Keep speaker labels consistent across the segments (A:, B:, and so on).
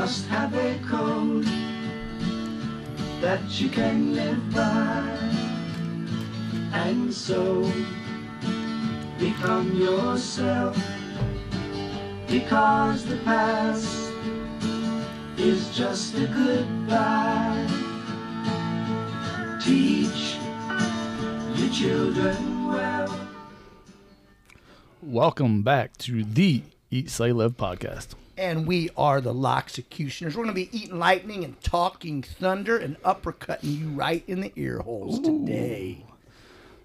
A: must have a code that you can live by. And so become yourself because the past is just a goodbye. Teach your children well.
B: Welcome back to the Eat, say Live podcast.
C: And we are the Loxecutioners. We're going to be eating lightning and talking thunder and uppercutting you right in the ear holes today.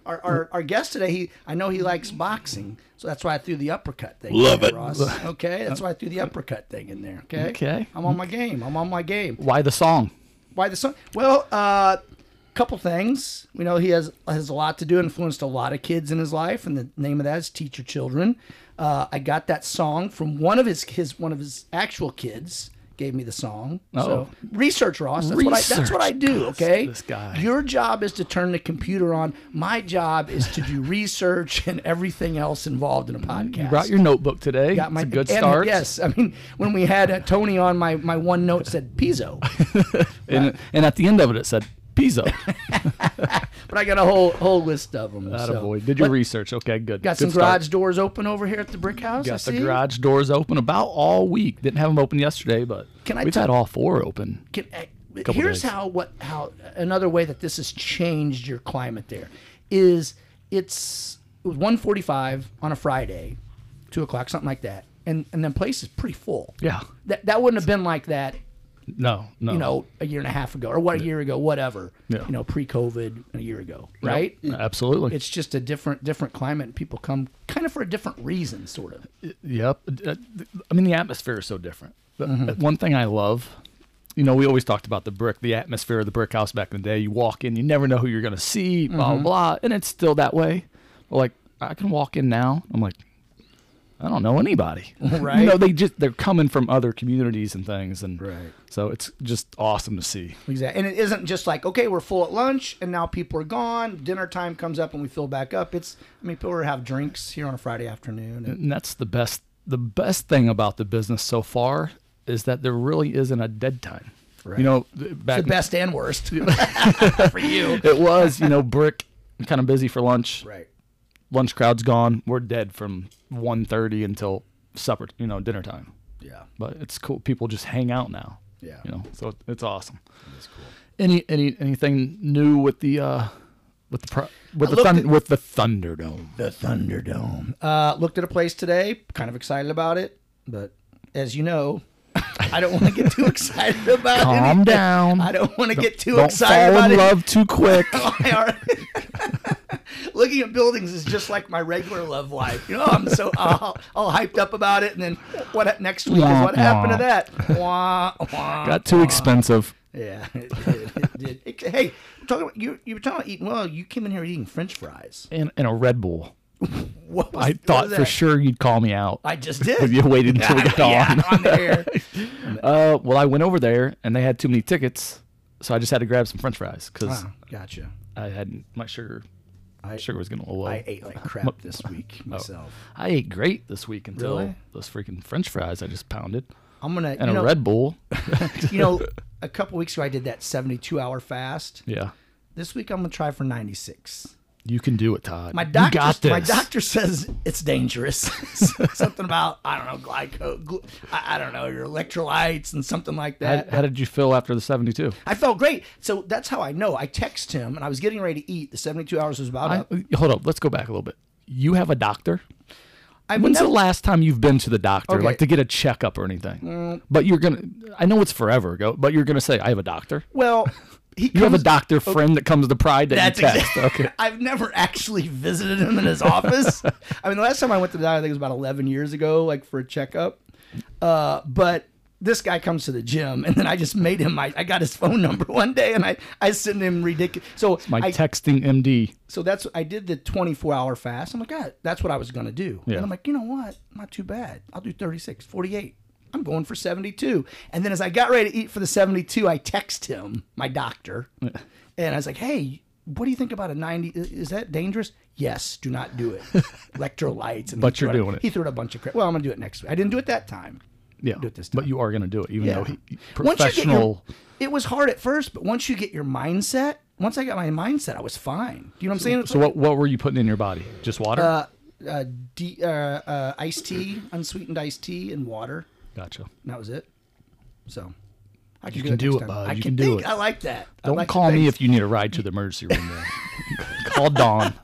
C: Our, our, our guest today, he I know he likes boxing, so that's why I threw the uppercut thing.
B: Love
C: in
B: it.
C: Ross. Okay, that's why I threw the uppercut thing in there. Okay.
B: Okay.
C: I'm on my game. I'm on my game.
B: Why the song?
C: Why the song? Well, uh, couple things. We know he has has a lot to do, influenced a lot of kids in his life, and the name of that is Teach Your Children. Uh, I got that song from one of his his one of his actual kids. Gave me the song. So
B: Oh.
C: research, Ross. That's what I. That's what I do. Okay.
B: This guy.
C: Your job is to turn the computer on. My job is to do research and everything else involved in a podcast.
B: You brought your notebook today.
C: Got my
B: it's a good
C: and
B: start.
C: Yes, I mean when we had uh, Tony on, my my one note said Pizzo.
B: And, and at the end of it, it said Pizzo.
C: But I got a whole whole list of them.
B: That
C: so.
B: boy. Did your
C: But
B: research. Okay, good.
C: Got
B: Good
C: some
B: start.
C: garage doors open over here at the brick house. I
B: Got the
C: see.
B: garage doors open about all week. Didn't have them open yesterday, but
C: Can I
B: we've
C: tell-
B: had all four open.
C: Can, uh,
B: Couple
C: here's
B: days.
C: how what how another way that this has changed your climate there is it's it was 145 on a Friday, two o'clock something like that, and and then place is pretty full.
B: Yeah.
C: That that wouldn't have been like that
B: No, no.
C: you know a year and a half ago or what a year ago whatever
B: Yeah.
C: you know pre-COVID a year ago
B: Yep,
C: right.
B: Absolutely.
C: It's just a different different climate, and people come kind of for a different reason, sort of.
B: Yep. Uh, I mean, the atmosphere is so different.
C: Mm-hmm.
B: one thing I love, you know, we always talked about the brick, the atmosphere of the brick house back in the day. You walk in, you never know who you're going to see, blah,
C: Mm-hmm.
B: blah, blah. And it's still that way. But like, I can walk in now. I'm like, I don't know anybody.
C: Right.
B: you know, they just, they're coming from other communities and things. And
C: Right.
B: so it's just awesome to see.
C: Exactly. And it isn't just like, okay, we're full at lunch and now people are gone. Dinner time comes up and we fill back up. It's, I mean, people have drinks here on a Friday afternoon. And,
B: And that's the best, the best thing about the business so far is that there really isn't a dead time.
C: Right.
B: You know, back
C: the best and worst for you.
B: it was, you know, brick kind of busy for lunch.
C: Right.
B: Lunch crowd's gone. We're dead from 1.30 until supper, you know, dinner time.
C: Yeah.
B: But it's cool. People just hang out now.
C: Yeah.
B: You know, so it- it's awesome.
C: That's cool.
B: Any any anything new with the uh with the pro- with the
C: looked
B: thun-
C: at-
B: with the Thunderdome?
C: The Thunderdome. Uh, looked at a place today. Kind of excited about it, but as you know, I don't want to get too excited about it.
B: Calm down.
C: I don't want to get too
B: Don't
C: excited
B: fall
C: about
B: in
C: it.
B: love too quick.
C: Looking at buildings is just like my regular love life. You know, I'm so all, all hyped up about it, and then what next week is
B: Wah,
C: what happened to that? Wah, wah.
B: Got too expensive.
C: Yeah, it, did, it did. It- hey, talking about, you, you were talking about eating well. You came in here eating French fries.
B: And, and a Red Bull.
C: What was,
B: I
C: what
B: thought
C: was
B: for sure you'd call me out.
C: I just did.
B: You waited until we got
C: yeah,
B: on.
C: on the air.
B: Uh, well, I went over there and they had too many tickets, so I just had to grab some French fries because
C: Wow, gotcha.
B: I had my sugar.
C: I,
B: Sugar was getting a little low.
C: I ate like crap this week myself.
B: I ate great this week until
C: Really?
B: those freaking French fries I just pounded
C: I'm gonna
B: and a
C: know,
B: Red Bull.
C: you know, a couple weeks ago I did that 72 hour fast.
B: yeah,
C: This week I'm gonna try for 96.
B: You can do it, Todd.
C: My
B: you
C: doctor,
B: got this.
C: my doctor says it's dangerous. something about I don't know glyco, gl- I, I don't know your electrolytes and something like that.
B: how did you feel after the seventy-two?
C: I felt great. So that's how I know. I text him and I was getting ready to eat. The 72 hours was about
B: I,
C: up.
B: hold up, let's go back a little bit. You have a doctor.
C: I
B: When's
C: never-
B: the last time you've been to the doctor,
C: Okay. Mm.
B: like to get a checkup or anything? But you're gonna. I know it's forever ago, but you're gonna say I have a doctor.
C: Well, he
B: You have a doctor friend that comes to Pride that
C: That's exactly.
B: Okay.
C: I've never actually visited him in his office. I mean, the last time I went to the doctor, I think it was about 11 years ago, like for a checkup. Uh, but this guy comes to the gym, and then I just made him my. I got his phone number one day, and I I sent him ridiculous. So it's
B: My
C: I,
B: texting MD.
C: so that's I did the 24 hour fast. I'm like, God, that's what I was gonna do.
B: Yeah.
C: And I'm like, you know what? Not too bad. I'll do 36, 48. I'm going for 72. And then as I got ready to eat for the 72, I text him, my doctor, and I was like, hey, what do you think about a 90? Is that dangerous? Yes, do not do it. Electrolytes. And
B: But
C: he
B: you're
C: out-
B: doing it.
C: He threw out a bunch of crap. Well, I'm gonna do it next week. I didn't do it that time.
B: Yeah,
C: do it this time.
B: but you are going to do it, even
C: Yeah.
B: though he,
C: Once you your-
B: professional.
C: it was hard at first, but once you get your mindset, once I got my mindset, I was fine. You know what I'm saying? It's
B: so
C: like-
B: what what were you putting in your body? Just water?
C: Uh, uh, de- uh, uh, iced tea, unsweetened iced tea, and water.
B: Gotcha.
C: And that was it. So I
B: You can do
C: next
B: it,
C: time.
B: bud.
C: I
B: You
C: can,
B: can do it.
C: I like that.
B: Don't
C: like
B: call me if you need a ride to the emergency room. Call Dawn.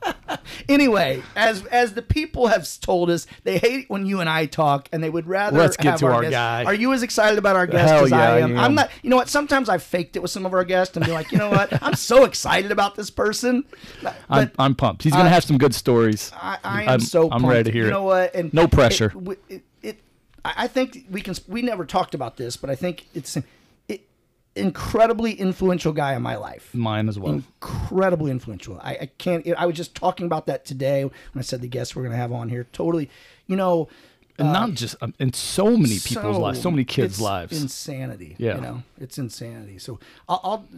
C: Anyway, as as the people have told us, they hate when you and I talk, and they would rather.
B: Let's get
C: have
B: to our
C: guests.
B: guy.
C: Are you as excited about our guest
B: Hell
C: as
B: yeah,
C: I
B: I
C: am?
B: am.
C: I'm not. You know what? Sometimes I faked it with some of our guests and be like, you know what? I'm so excited about this person. But
B: I'm, I'm pumped. He's going to have some good stories.
C: I, I am
B: I'm-
C: so.
B: I'm ready to hear
C: You
B: it.
C: know what? And
B: No pressure.
C: It, it, it, I I think we can. We never talked about this, but I think it's an it, incredibly influential guy in my life.
B: Mine as well.
C: Incredibly influential. I, I can't. I was just talking about that today when I said the guests we're going to have on here. Totally. You know.
B: and not just um, in so many people's lives, so many kids'
C: it's
B: lives.
C: Insanity.
B: Yeah.
C: You know, it's insanity. So I'll, I'll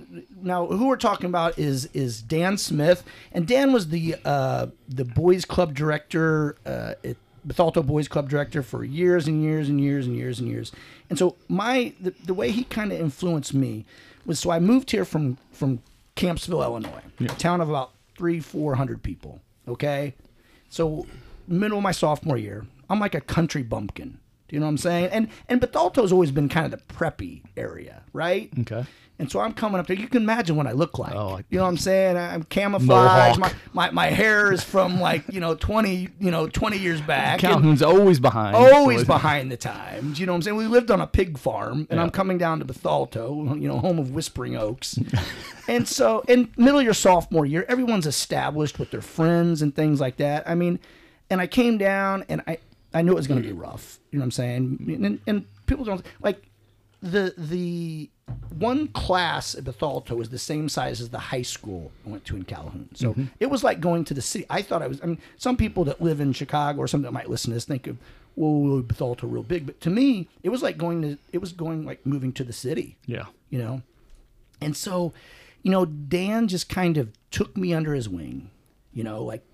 C: now who we're talking about is is Dan Smith, and Dan was the uh, the boys club director uh, at Bethalto Boys Club director for years and years and years and years and years. And so my the, the way he kind of influenced me was so I moved here from from Campsville, Illinois, a town of about three four hundred people. Okay, so middle of my sophomore year, I'm like a country bumpkin. You know what I'm saying? And and Bethalto's always been kind of the preppy area, right?
B: Okay.
C: And so I'm coming up there. You can imagine what I look like.
B: Oh, I-
C: you know what I'm saying? I'm camouflaged. My, my my hair is from like you know 20 you know 20 years back. and
B: Calhoun's always behind.
C: always
B: So-
C: behind the times. You know what I'm saying? We lived on a pig farm, and
B: Yeah.
C: I'm coming down to Bethalto, you know, home of Whispering Oaks. and so, in middle of your sophomore year, everyone's established with their friends and things like that. I mean, and I came down, and I I knew it was going to be rough. You know what I'm saying? And, and people don't like the the one class at Bethalto was the same size as the high school I went to in Calhoun. So mm-hmm. it was like going to the city. I thought I was. I mean, some people that live in Chicago or something that might listen to this think of, "Whoa, Bethalto, real big." But to me, it was like going to. It was going like moving to the city.
B: Yeah.
C: You know, and so, you know, Dan just kind of took me under his wing. You know, like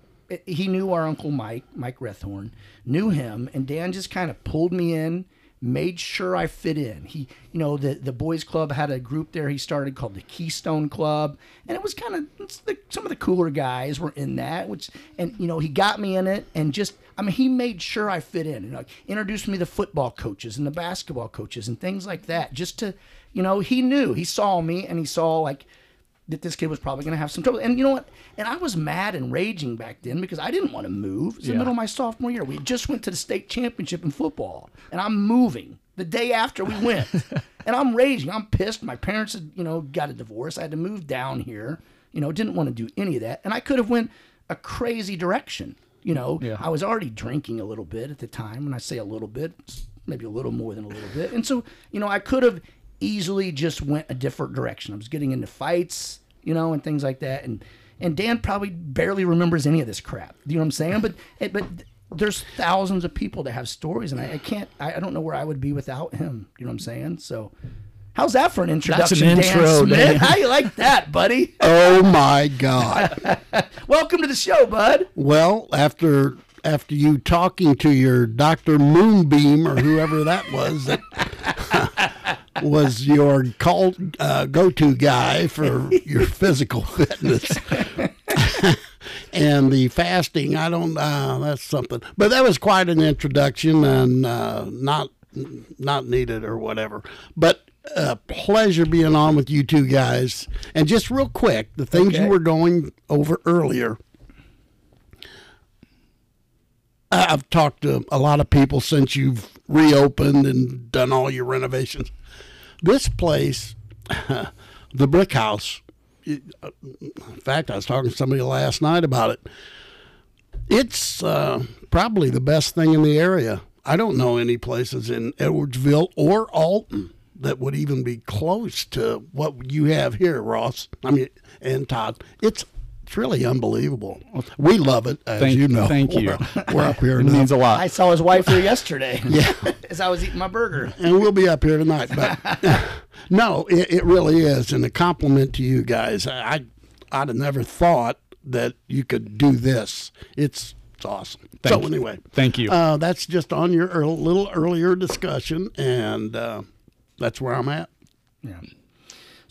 C: he knew our uncle Mike, Mike Rethorn, knew him, and Dan just kind of pulled me in, made sure I fit in. He, you know, the the boys club had a group there he started called the Keystone Club, and it was kind of some of the cooler guys were in that, which and you know he got me in it, and just I mean he made sure I fit in, and like introduced me to football coaches and the basketball coaches and things like that, just to, you know, he knew he saw me and he saw like that this kid was probably going to have some trouble. And you know what? And I was mad and raging back then because I didn't want to move. It was the middle of my sophomore year. We just went to the state championship in football, and I'm moving the day after we went. and I'm raging. I'm pissed. My parents had, you know, got a divorce. I had to move down here. You know, didn't want to do any of that. And I could have went a crazy direction. You know,
B: Yeah.
C: I was already drinking a little bit at the time. When I say a little bit, maybe a little more than a little bit. And so, you know, I could have easily just went a different direction. I was getting into fights, you know, and things like that. And and Dan probably barely remembers any of this crap. You know what I'm saying? But eh, but there's thousands of people that have stories, and I, I can't. I, I don't know where I would be without him. You know what I'm saying? So. How's that for an introduction, Dan
B: intro,
C: Smith?
B: Dan.
C: How you like that, buddy?
D: Oh my God.
C: Welcome to the show, bud.
D: well, after after you talking to your Dr. Moonbeam or whoever that was that was your call uh, go-to guy for your physical fitness. and the fasting, I don't uh, that's something. But that was quite an introduction and uh, not not needed or whatever. But a pleasure being on with you two guys. And just real quick, the things
C: Okay.
D: you were going over earlier. I- I've talked to a lot of people since you've reopened and done all your renovations. This place, the Brick House, uh, in fact, I was talking to somebody last night about it. It's uh, probably the best thing in the area. I don't know any places in Edwardsville or Alton that would even be close to what you have here, Ross. I mean, and Todd. It's it's really unbelievable. We love it, as
B: Thank-
D: you know.
B: thank you.
D: We're, we're up here
B: It
D: now.
B: means a lot.
C: I saw his wife here yesterday.
D: Yeah.
C: as I was eating my burger.
D: and we'll be up here tonight. But no, it, it really is, and a compliment to you guys. I I'd have never thought that you could do this. It's It's awesome.
B: Thank
D: so
B: you.
D: anyway,
B: Thank you.
D: uh, that's just on your ear- little earlier discussion, and uh, that's where I'm at.
C: Yeah.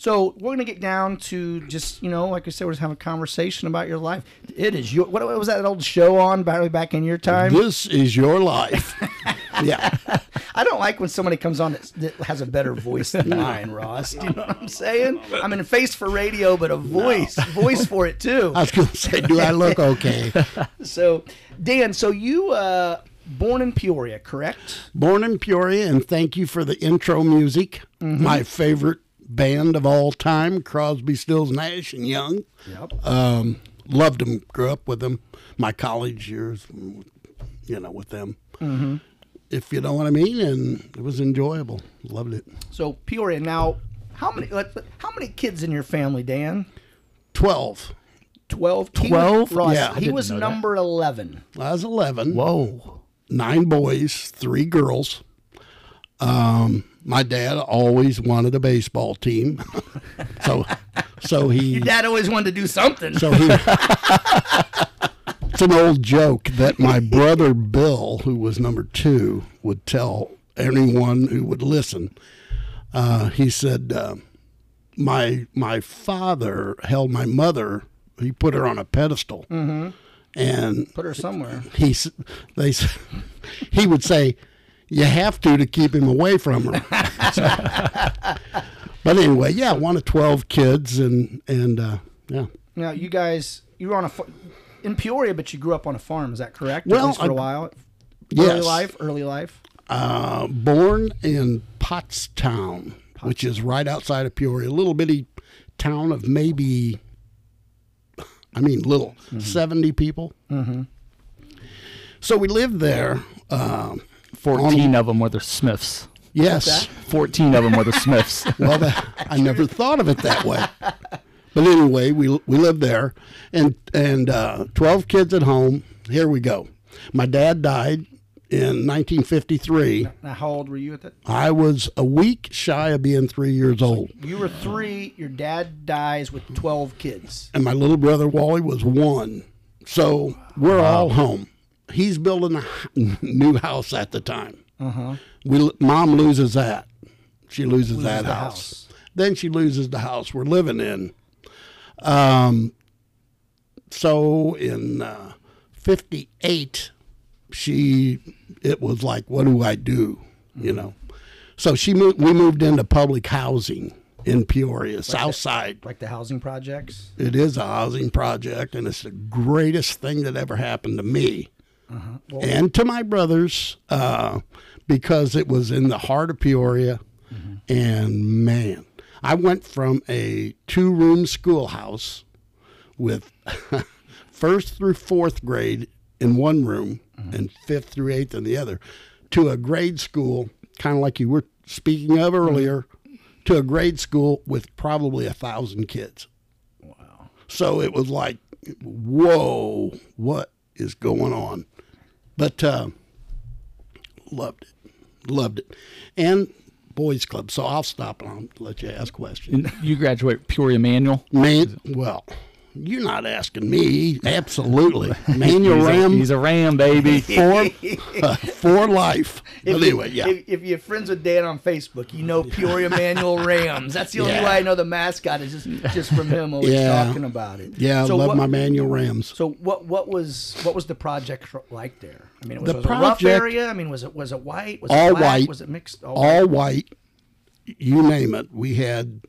C: So we're gonna get down to just you know, like I said, we're just having a conversation about your life. It is your what, what was that old show on back back in your time?
D: This is your life. yeah.
C: I don't like when somebody comes on that, that has a better voice than mine, Ross. Do you know what I'm saying? I'm in face for radio, but a voice, voice for it too.
D: I was going to say, do I look okay?
C: So, Dan, so you uh, born in Peoria, correct?
D: Born in Peoria, and thank you for the intro music. My favorite band of all time, Crosby, Stills, Nash, and Young.
C: Yep.
D: Um, loved them. Grew up with them. My college years, you know, with them. If you know what I mean, and it was enjoyable. Loved it.
C: So Peoria. Now, how many? How many kids in your family, Dan?
D: Twelve.
C: Twelve.
B: 12?
C: Ross,
D: Yeah.
C: He was
B: know that.
C: number eleven.
D: I was eleven.
B: Whoa.
D: nine boys, three girls. Um, my dad always wanted a baseball team, so so he
C: Your dad always wanted to do something.
D: so he. it's an old joke that my brother Bill, who was number two, would tell anyone who would listen. Uh, he said, uh, "My my father held my mother. He put her on a pedestal, and
C: Put her somewhere.
D: he they he would say you have to to keep him away from her So- but anyway yeah one of 12 kids and and uh yeah
C: Now, you guys, you were on a in Peoria, but you grew up on a farm. Is that correct? At
D: Well,
C: least for a
D: I-
C: while.
D: Yes.
C: Early life. Early life.
D: uh born in pottstown which is right outside of peoria a little bitty town of maybe i mean little 70 people so we lived there um
B: 14 of them were the Smiths.
D: yes
B: 14 of them were the Smiths.
D: well, that, I never thought of it that way. But anyway, we we lived there, and and uh, twelve kids at home. Here we go. My dad died in 1953.
C: Now, how old were you at that?
D: I was a week shy of being three years old,
C: You were three. Your dad dies with twelve kids.
D: and my little brother Wally was one. So we're all home. He's building a new house at the time.
C: Uh-huh.
D: We mom loses that. She loses, that house.
C: house.
D: Then she loses the house we're living in. Um, so in uh, 58, she, it was like, what do I do? You know? So she moved, we moved into public housing in Peoria, South Side.
C: Like the housing projects.
D: It is a housing project, and it's the greatest thing that ever happened to me Mm-hmm.
C: Well,
D: and to my brothers uh, because it was in the heart of Peoria. Mm-hmm. And man, I went from a two room schoolhouse with first through fourth grade in one room mm-hmm. and fifth through eighth in the other to a grade school, kind of like you were speaking of earlier, to a grade school with probably a thousand kids.
C: Wow.
D: So it was like, whoa, what is going on? But uh, loved it, loved it, and boys club. So I'll stop and I'll let you ask questions.
B: you graduate Peoria Manual.
D: Man, well, you're not asking me. Absolutely, Manual
B: he's,
D: Ram
B: A, he's a Ram, baby.
D: for for life.
C: If,
D: But anyway, yeah.
C: if, if you're friends with Dan on Facebook, you know Peoria Manual Rams. That's the only
D: Yeah.
C: way I know the mascot is just just from him always
D: Yeah.
C: talking about it.
D: yeah, I
C: So
D: love
C: what,
D: my Manual Rams.
C: So what what was what was the project like there? I mean, it was,
D: The
C: was it a rough
D: project-
C: area. I mean, was it was it white? Was
D: All
C: it black?
D: white.
C: Was it mixed?
D: all white, you name it. We had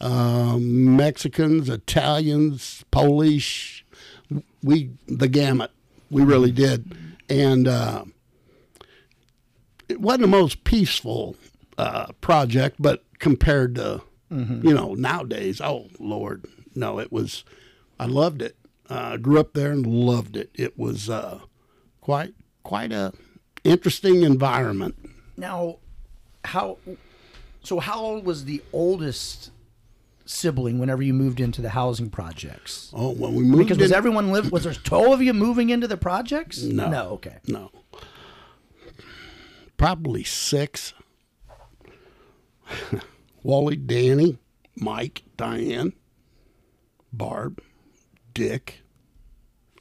D: um, Mexicans, Italians, Polish. We the gamut. We really did, and uh, it wasn't the most peaceful uh, project, but compared to you know nowadays, oh Lord, no, it was. I loved it. Uh, grew up there and loved it. It was uh, quite quite a interesting environment.
C: Now, how? So how old was the oldest sibling whenever you moved into the housing projects?
D: Oh, when we moved
C: Because was everyone live? Was there twelve of you moving into the projects?
D: No.
C: No. Okay.
D: No. Probably six. Wally, Danny, Mike, Diane, Barb, Dick.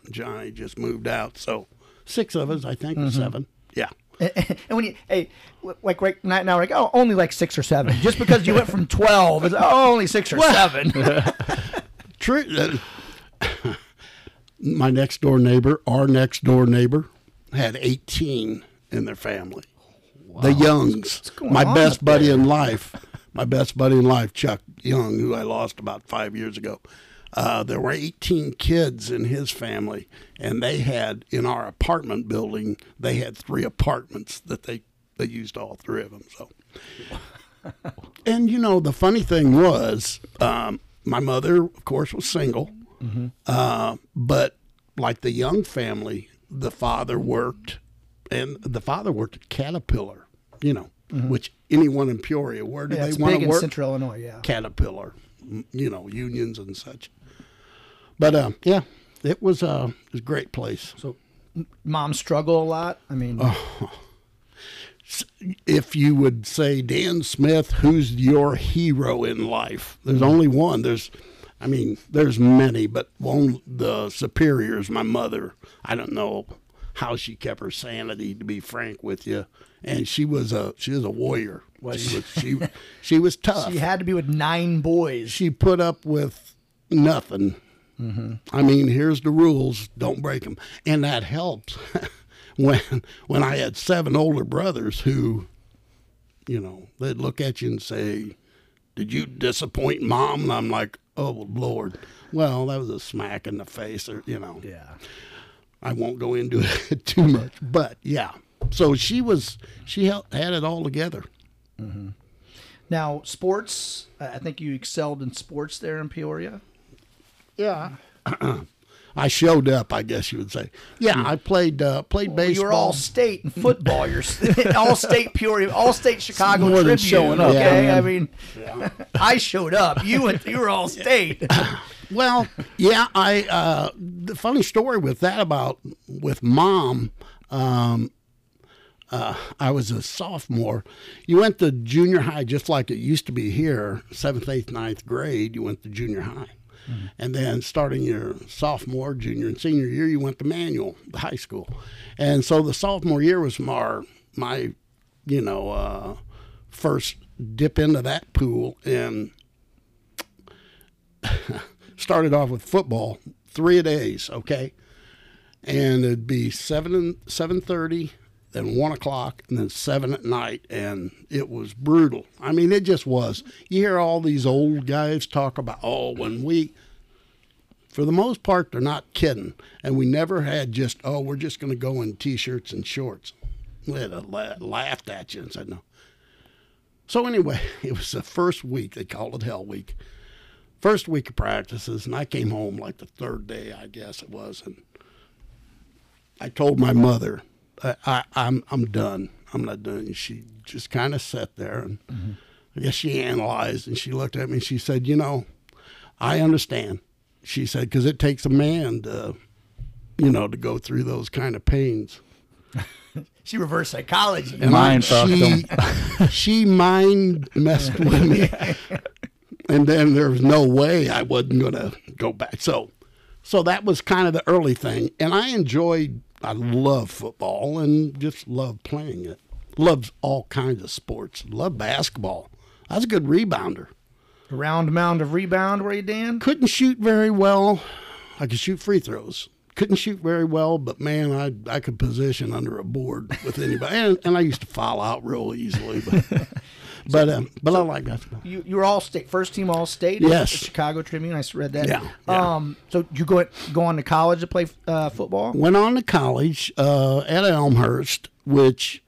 D: Johnny just moved out, so six of us, I think, or mm-hmm. seven. Yeah.
C: and when you hey like right now now like oh only like six or seven just because you went from 12 it's oh, only six or seven
D: True. Uh, my next door neighbor, our next door neighbor, had 18 in their family. The Youngs. My best
C: up
D: buddy in life, my best buddy in life, Chuck Young, who I lost about five years ago. Uh, there were 18 kids in his family, and they had in our apartment building. They had three apartments that they they used all three of them. So and you know, the funny thing was, um, my mother, of course, was single, uh, but like the young family, the father worked, and the father worked at Caterpillar, you know, which anyone in Peoria, where do
C: yeah,
D: they want to work?
C: central illinois yeah
D: Caterpillar, you know, unions and such. But uh, yeah, it was, uh, it was a great place.
C: so mom struggle a lot i mean
D: Oh. if you would say Dan Smith, who's your hero in life? There's only one. There's, I mean, there's many, but one the superior is my mother. I don't know how she kept her sanity, to be frank with you. And she was a she was a warrior. She was she she was tough.
C: she had to be with nine boys
D: she put up with nothing. Mm-hmm. I mean, here's the rules: don't break them, and that helps. when when I had seven older brothers who, you know, they'd look at you and say, "Did you disappoint mom?" And I'm like, "Oh Lord." Well, that was a smack in the face, or you know.
C: yeah
D: I won't go into it too much, but yeah. So she was she had it all together. Mm-hmm.
C: now sports I think you excelled in sports there in peoria
D: Yeah. I showed up, I guess you would say. Yeah, I played uh, played
C: Well,
D: baseball.
C: you were all state and football. You're all state Peoria, all state Chicago
B: more than
C: Tribune.
B: showing up,
C: Okay,
B: man.
C: I mean, I showed up. You went. You were all state.
D: Well, yeah, I uh, the funny story with that about with mom. Um, uh, I was a sophomore. You went to junior high just like it used to be here, seventh, eighth, ninth grade. You went to junior high, and then starting your sophomore, junior, and senior year, you went to Manual, the high school, and so the sophomore year was my my, you know, uh, first dip into that pool and started off with football three a days, okay, and it'd be seven and seven thirty, then one o'clock, and then seven at night, and it was brutal. I mean, it just was. You hear all these old guys talk about, oh, when we. For the most part, they're not kidding, and we never had just, oh, we're just going to go in t-shirts and shorts. Have la- laughed at you and said no. So anyway, it was the first week. They called it Hell Week first week of practices, and I came home like the third day, I guess it was, and I told my mother, I, I, I'm I'm done. I'm not done. And she just kind of sat there, and I guess she analyzed, and she looked at me, and she said, "You know, I understand." She said, "Because it takes a man to, you know, to go through those kind of pains."
C: She reverse psychology.
D: And
B: Mind
D: I, she, she mind messed with me. and then there was no way I wasn't going to go back. So, so that was kind of the early thing. And I enjoyed, I love football and just love playing it. Loves all kinds of sports. Love basketball. I was a good rebounder.
C: A Round mound of rebound. Were you Dan?
D: Couldn't shoot very well. I could shoot free throws. Couldn't shoot very well, but man, I I could position under a board with anybody, and, and I used to foul out real easily. But but um, but I like basketball.
C: You you were all state first team all state.
D: Yes.
C: at the Chicago Tribune. I read that.
D: Yeah, yeah.
C: Um. So you go go on to college to play uh, football.
D: Went on to college uh, at Elmhurst, which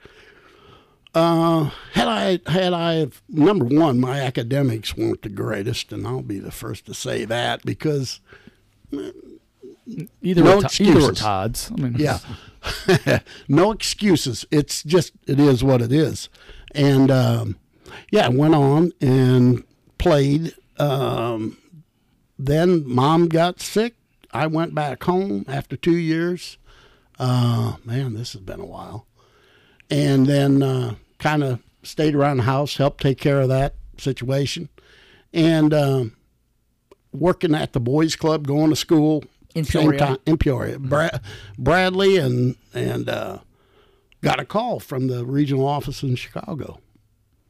D: uh, had I had I number one, my academics weren't the greatest, and I'll be the first to say that because
B: Either
D: No
B: were, to- either were
D: excuses.
B: Todd's. I mean,
D: Yeah. no excuses. It's just, it is what it is. And um, yeah, I went on and played. Um, then mom got sick. I went back home after two years. Uh, man, this has been a while. And then uh, kind of stayed around the house, helped take care of that situation. And um, working at the boys' club, going to school,
C: In
D: same
C: Peoria?
D: time in Peoria. Bra- Bradley and and uh, got a call from the regional office in Chicago,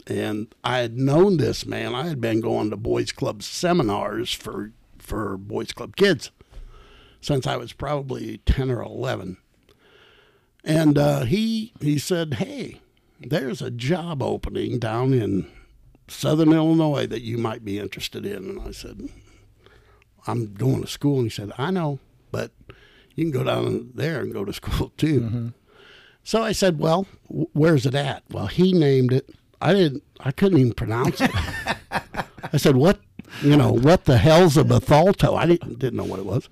D: and I had known this man. I had been going to boys club seminars for for boys club kids since I was probably ten or eleven, and uh, he he said, "Hey, there's a job opening down in Southern Illinois that you might be interested in," and I said. I'm going to school. And he said, I know, but you can go down there and go to school too. So I said, well, where's it at? Well, he named it. I didn't, I couldn't even pronounce it. I said, what, you know, what the hell's a Bethalto? I didn't, didn't know what it was.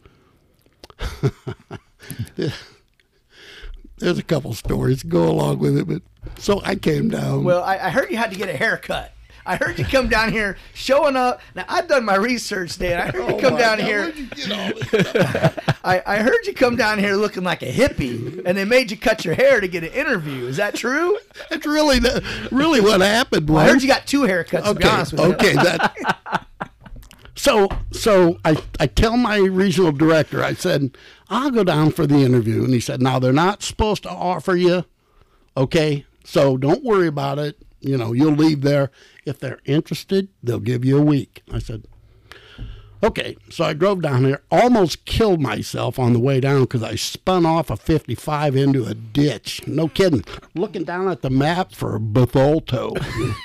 D: There's a couple stories go along with it, but so I came down.
C: Well, I, I heard you had to get a haircut. I heard you come down here showing up. Now I've done my research, Dan. I heard you
D: Oh
C: come down
D: God,
C: here.
D: where'd you get all this?
C: I, I heard you come down here looking like a hippie, and they made you cut your hair to get an interview. Is that true?
D: That's really, the- really what happened. Was
C: I heard you got two haircuts. To be
D: okay,
C: honest with you.
D: okay. That, so, so I, I tell my regional director, I said, I'll go down for the interview. And he said, now they're not supposed to offer you. Okay. So don't worry about it. You know, you'll leave there. If they're interested, they'll give you a week. I said, okay. So I drove down there, almost killed myself on the way down because I spun off a 55 into a ditch. No kidding. Looking down at the map for Bethalto.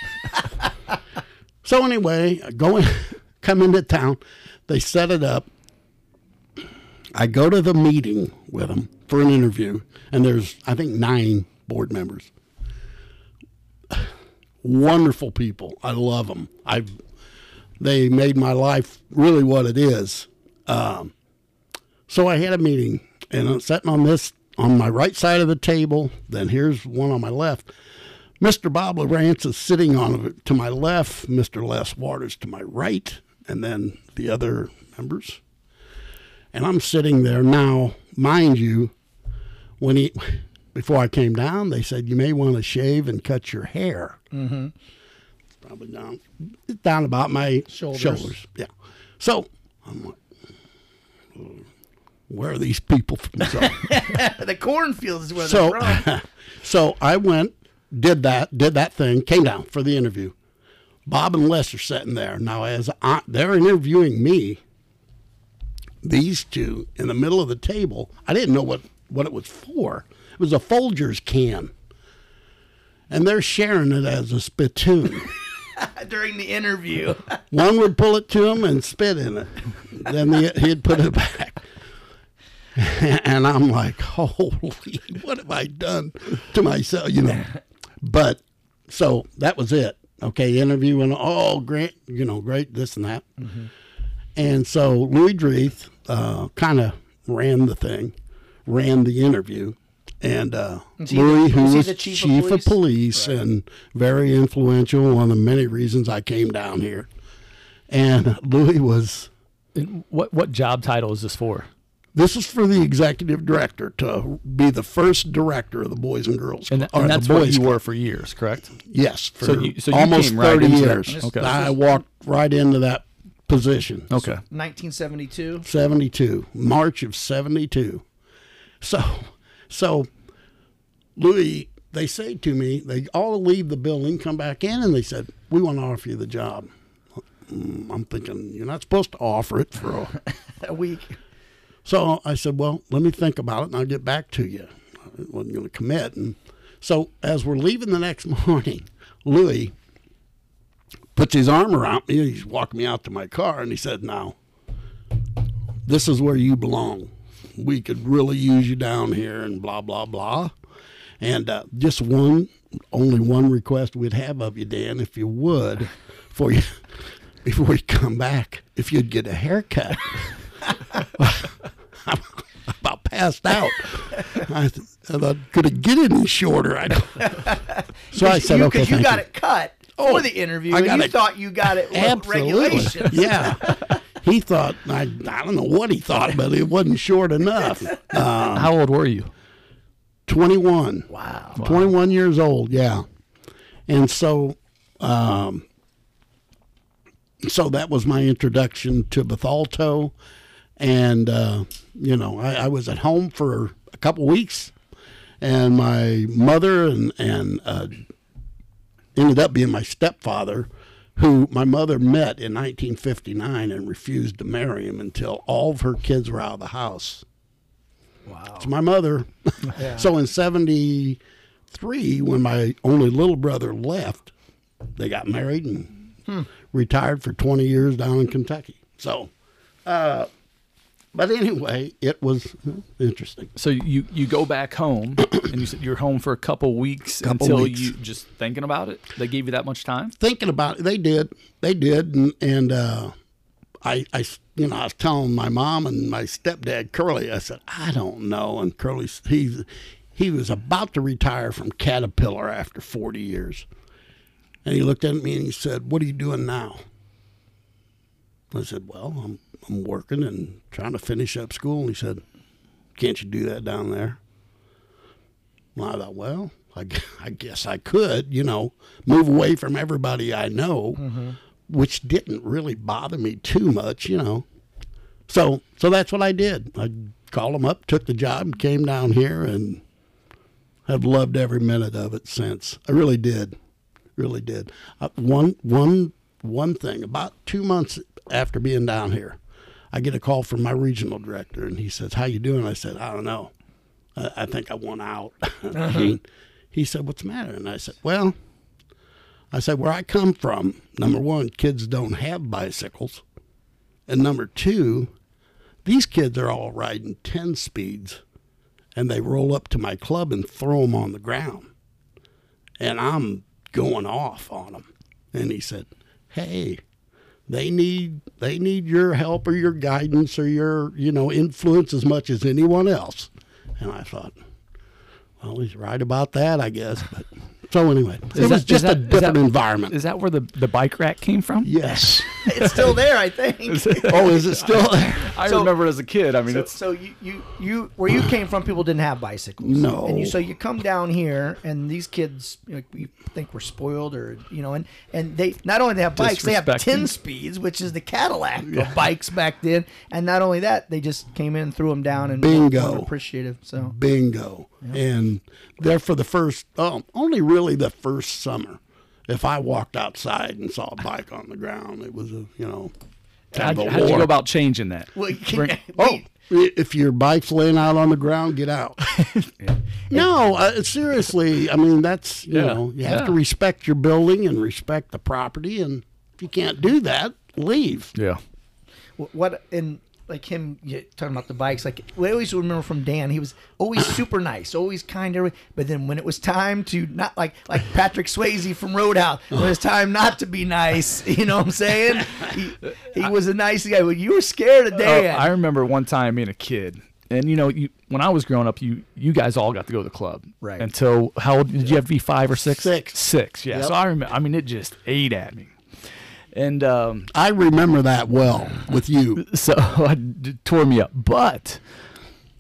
D: So anyway, going come into town, they set it up. I go to the meeting with them for an interview, and there's I think nine board members. Wonderful people. I love them. I they made my life really what it is. Um, so I had a meeting, and I'm sitting on this on my right side of the table. Then here's one on my left. Mr. Bob Lawrence is sitting on to my left, Mr. Les Waters to my right, and then the other members. And I'm sitting there now, mind you, when he before I came down, they said you may want to shave and cut your hair. Mm-hmm. It's probably down down about my
C: Shoulders.
D: shoulders. Yeah. So I'm like, "Oh, where are these people from? So,
C: the cornfields is where
D: so,
C: they're from.
D: so I went, did that, did that thing, came down for the interview. Bob and Les are sitting there now. As I, they're interviewing me, these two in the middle of the table. I didn't know what what it was for. Was a Folgers can, and they're sharing it as a spittoon.
C: During the interview,
D: One would pull it to him and spit in it. Then the, he'd put it back. And I'm like, holy, what have I done to myself? You know. But so that was it. Okay, interviewing, oh, great, you know, great, this and that. And so Louis Dreeth uh, kind of ran the thing, ran the interview. And uh,
C: Is he the-
D: Louis, who
C: he
D: was
C: the chief
D: chief,
C: of
D: of police, and very influential, one of the many reasons I came down here. And Louis was,
B: And what what job title is this for?
D: this is for the executive director to be the first director of the Boys and Girls
B: And,
D: Club, or
B: and that's what you were for years, correct?
D: Yes, for
B: So you- so you
D: almost
B: came right
D: 30
B: into that.
D: years.
B: Okay.
D: I walked right into that position.
B: Okay.
C: 1972.
D: 72, March of 72. So, so Louis, they say to me, they all leave the building, come back in, and they said, We want to offer you the job. Mm, I'm thinking, You're not supposed to offer it for a.
C: A week.
D: So I said, Well, let me think about it and I'll get back to you. I wasn't going to commit. And so as we're leaving the next morning, Louis puts his arm around me. He's walking me out to my car and he said, Now, this is where you belong. We could really use you down here and blah, blah, blah. And uh, just one, only one request we'd have of you, Dan, if you would, for you, before you come back, if you'd get a haircut. I'm about passed out. I, th- I thought, could it get any shorter? I don't. So I said,
C: you,
D: okay,
C: you got
D: you.
C: it cut
D: Oh,
C: for the interview,
D: I
C: and you
D: it-
C: thought you got it with
D: Absolutely.
C: regulations.
D: Yeah. He thought, I, I don't know what he thought, but it wasn't short enough. Uh,
B: How old were you?
D: 21.
C: Wow.
D: 21 years old, yeah. And so, um, so that was my introduction to Bethalto. and uh, you know, I, I was at home for a couple weeks, and my mother and and uh, ended up being my stepfather, who my mother met in 1959 and refused to marry him until all of her kids were out of the house.
C: Wow.
D: It's my mother. so in 73, when my only little brother left, they got married and retired for 20 years down in Kentucky. So, uh, but anyway, it was interesting.
B: So you you go back home, and you said you're home for a couple weeks
D: Couple
B: until
D: weeks.
B: you just thinking about it. They gave you that much time.
D: thinking about it. They did. They did. And, and uh, I, I, you know, I was telling my mom and my stepdad, Curly, I said, I don't know. And Curly, he, he was about to retire from Caterpillar after 40 years. And he looked at me and he said, What are you doing now? I said, Well, I'm, I'm working and trying to finish up school. And he said, Can't you do that down there? Well, I thought, well, I, I guess I could, you know, move away from everybody I know, which didn't really bother me too much, you know. So, so that's what I did. I called him up, took the job, came down here, and have loved every minute of it since. I really did, really did. Uh, one, one, one thing. About two months after being down here, I get a call from my regional director, and he says, "How you doing?" I said, "I don't know." I, I think I won out. he, uh-huh. he said, What's the matter? And I said, Well, I said, Where I come from, number one, kids don't have bicycles. And number two, these kids are all riding 10 speeds and they roll up to my club and throw them on the ground. And I'm going off on them. And he said, Hey, they need they need your help or your guidance or your you know influence as much as anyone else. And i thought well he's right about that i guess but so anyway it
B: Is
D: was
B: that-
D: just
B: is
D: a
B: that- is
D: different
B: that-
D: environment
B: Is that where the, the bike rack came from?
D: yes
C: It's still there, I think.
D: oh is it still there
B: I
C: So-
B: remember it as a kid. I mean,
C: So,
B: it's
C: so you, you, you, where you came from, people didn't have bicycles.
D: No.
C: And you, so you come down here, and these kids, you, know, you think we're spoiled, or you know, and and they not only they have bikes, they have ten speeds, which is the Cadillac of bikes back then. And not only that, they just came in and threw them down and
D: Bingo.
C: weren't appreciative. So
D: bingo and there for the first oh, only really the first summer if i walked outside and saw a bike on the ground it was a you know
B: how'd,
D: of a
B: how'd you go about changing that?
C: well, can,
B: Bring-
D: Oh, if your bike's laying out on the ground, get out. no, uh, seriously. I mean, that's you
B: Yeah,
D: know, you have to respect your building and respect the property, and if you can't do that, leave.
B: Yeah.
C: What in like him you, talking about the bikes like we always remember from dan he was always super nice always kind but then when it was time to not like like patrick swayze from roadhouse when it was time not to be nice you know what i'm saying he, he was a nice guy but you were scared of
B: Oh,
C: dan
B: I remember one time being a kid, and you know, you, when I was growing up, you you guys all got to go to the club,
C: Right.
B: Until how old did you have to be? Five or six?
D: Six.
B: Six. Yeah.
D: Yep.
B: So I remember. I mean, it just ate at me, and um,
D: I remember that well with you.
B: so it tore me up. But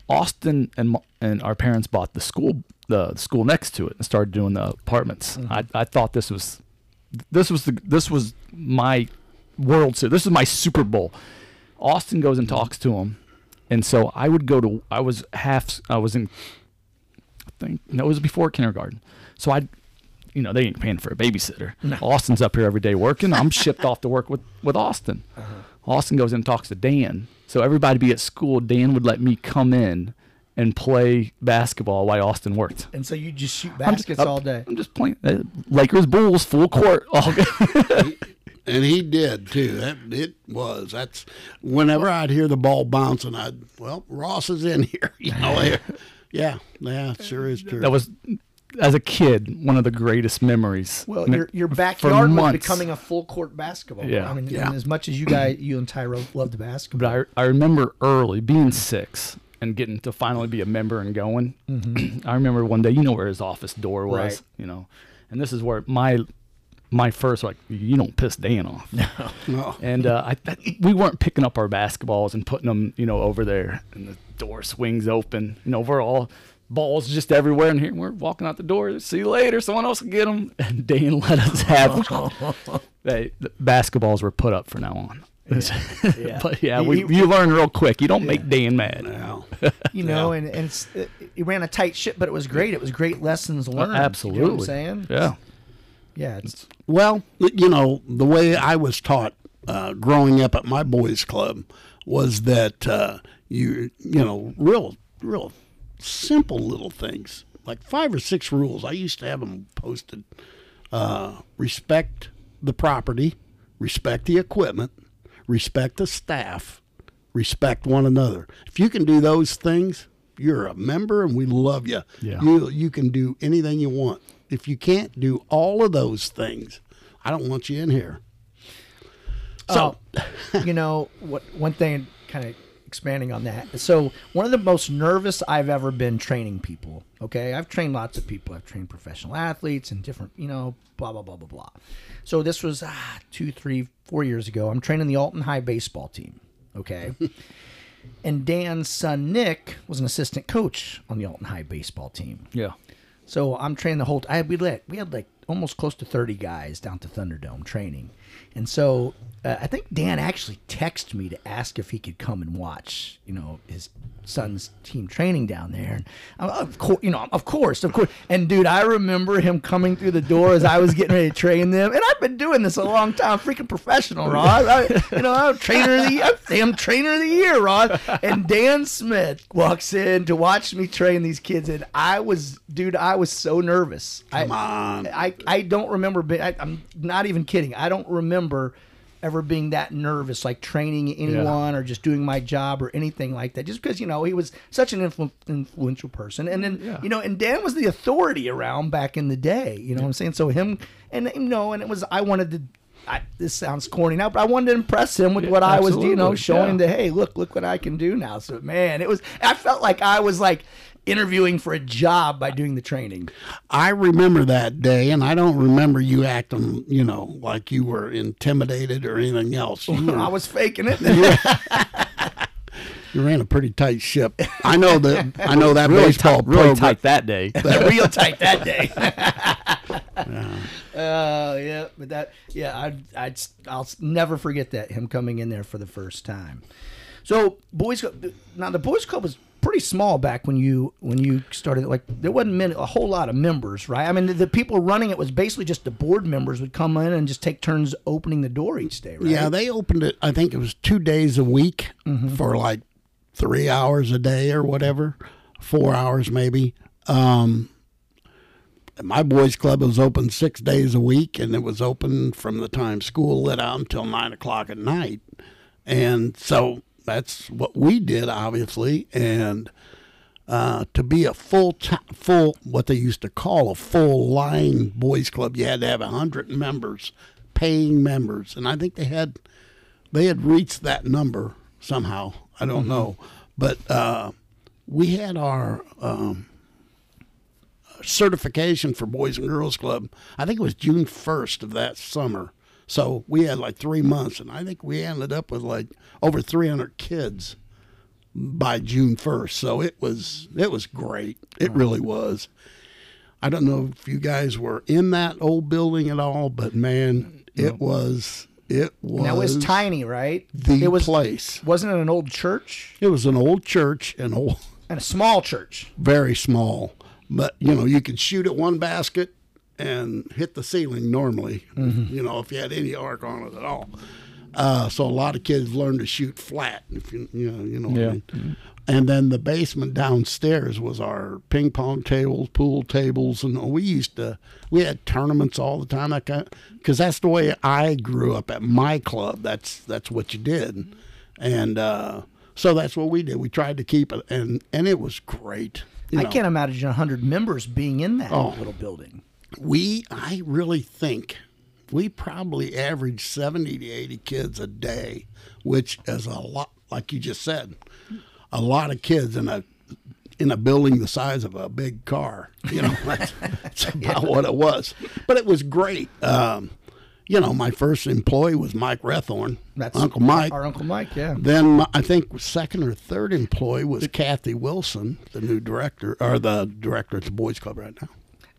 B: Austin and and our parents bought the school the school next to it and started doing the apartments. I, I thought this was this was the this was my World Series. This is my Super Bowl. Austin goes and talks to him, and so I would go to. I was half. I was in. I think no, it was before kindergarten. So I, you know, they ain't paying for a babysitter. Austin's up here every day working. I'm shipped off to work with with Austin. Austin goes in and talks to Dan. So everybody be at school. Dan would let me come in and play basketball while Austin worked.
C: and so you just shoot
B: I'm just-
C: baskets all day
B: I'm just playing uh, Lakers Bulls full court. All good.
D: And he did too. That it was. That's whenever I'd hear the ball bouncing, I'd well, Ross is in here. You know, yeah, yeah, sure is true.
B: that was as a kid one of the greatest memories.
C: well
B: Me-
C: your, your
B: for
C: backyard was
B: months.
C: becoming a full court basketball
B: Yeah.
C: i mean
D: Yeah.
C: and as much as you guys you and tyro loved basketball
B: But I, I remember early being six and getting to finally be a member and going. I remember one day, you know where his office door was,
C: Right.
B: you know, and this is where my my first like you don't piss Dan off.
D: No.
B: And uh, I, I we weren't picking up our basketballs and putting them, you know, over there, and the door swings open. You know, we're all balls just everywhere, and here we're walking out the door. See you later. Someone else will get them. And Dan let us have. they, the basketballs were put up from now on.
C: Yeah.
B: but yeah,
C: He-
B: we,
C: he-
B: you learn real quick. You don't make Dan mad.
D: Now,
C: you know, and and it's, it, it ran a tight ship, but it was great. It was great lessons learned.
B: Absolutely.
C: You know what I'm saying?
B: Yeah.
C: Yeah. It's,
D: Well, you know, the way I was taught uh, growing up at my boys' club was that uh, you, you know, real, real simple little things like five or six rules. I used to have them posted: uh, respect the property, respect the equipment, respect the staff, respect one another. If you can do those things, you're a member, and we love you.
B: Yeah.
D: You you can do anything you want. If you can't do all of those things, I don't want you in here. So,
C: Oh, you know, what one thing kind of expanding on that. So, one of the most nervous I've ever been training people. Okay, I've trained lots of people. I've trained professional athletes and different, you know, blah blah blah blah blah. So this was ah, two, three, four years ago. I'm training the Alton High baseball team. Okay. And Dan's son Nick was an assistant coach on the Alton High baseball team.
B: Yeah.
C: So I'm training the whole. I we let we had like almost close to 30 guys down to Thunderdome training, and so uh, I think Dan actually texted me to ask if he could come and watch, you know, his son's team training down there. And uh, of course, you know, of course, of course. And dude, I remember him coming through the door as I was getting ready to train them, and I've been doing this a long time, freaking professional, Rod. I, you know, I'm trainer of the, I'm damn trainer of the year, Rod. And Dan Smith walks in to watch me train these kids, and I was, dude, I was so nervous.
D: Come
C: I,
D: on.
C: I, I don't remember. Be, I, I'm not even kidding. I don't remember ever being that nervous, like training anyone or just doing my job or anything like that. Just because you know he was such an influ- influential person, and then
B: Yeah.
C: you know, and Dan was the authority around back in the day. You know what I'm saying? So him and you know, and it was I wanted to. I, this sounds corny now, but I wanted to impress him with
B: Yeah,
C: what I was, you know, showing him
B: Yeah.
C: that hey, look, look what I can do now. So man, it was. I felt like I was like interviewing for a job by doing the training.
D: I remember that day, and I don't remember you acting, you know, like you were intimidated or anything else. You,
C: I was faking it.
D: you ran a pretty tight ship. I know that. I know that
B: Really
D: baseball
B: tight, really tight that day.
C: real tight that day. Oh yeah, but that yeah, I'd, I'd I'll never forget that him coming in there for the first time. So boys Club now the boys club was pretty small back when you when you started. Like there wasn't many, a whole lot of members, right? I mean the, the people running it was basically just the board members would come in and just take turns opening the door each day, right?
D: Yeah, they opened it. I think it was two days a week
C: Mm-hmm.
D: for like three hours a day or whatever, four hours maybe. Um, my boys' club was open six days a week, and it was open from the time school let out until nine o'clock at night. And so that's what we did, obviously. And uh, to be a full full what they used to call a full line boys club, you had to have a hundred members, paying members, and I think they had they had reached that number somehow. I don't know, but uh, we had our um, certification for Boys and Girls Club. I think it was June first of that summer. So we had like three months, and I think we ended up with like over 300 kids by June 1st. So it was it was great. It really was. I don't know if you guys were in that old building at all, but man, it was it was
C: Now it was tiny, right?
D: the
C: it was
D: place.
C: wasn't it an old church
D: It was an old church and old,
C: and a small church.
D: very small, but you know you could shoot at one basket and hit the ceiling normally. You know if you had any arc on it at all. Uh, so a lot of kids learned to shoot flat. If you you know you know what
B: Yeah.
D: I mean. And then the basement downstairs was our ping pong tables, pool tables, and we used to we had tournaments all the time. That kind because that's the way I grew up at my club. That's that's what you did, and uh, so that's what we did. We tried to keep it, and and it was great.
C: I
D: know,
C: can't imagine hundred members being in that
D: Oh.
C: little building.
D: We I really think we probably averaged seventy to eighty kids a day, which is a lot. Like you just said, a lot of kids in a in a building the size of a big car. You know, that's, that's about what it was. But it was great. Um, you know, my first employee was Mike Rethorn,
C: That's
D: Uncle Mike.
C: our Uncle Mike. Yeah.
D: Then my- I think second or third employee was Kathy Wilson, the new director or the director at the Boys Club right now.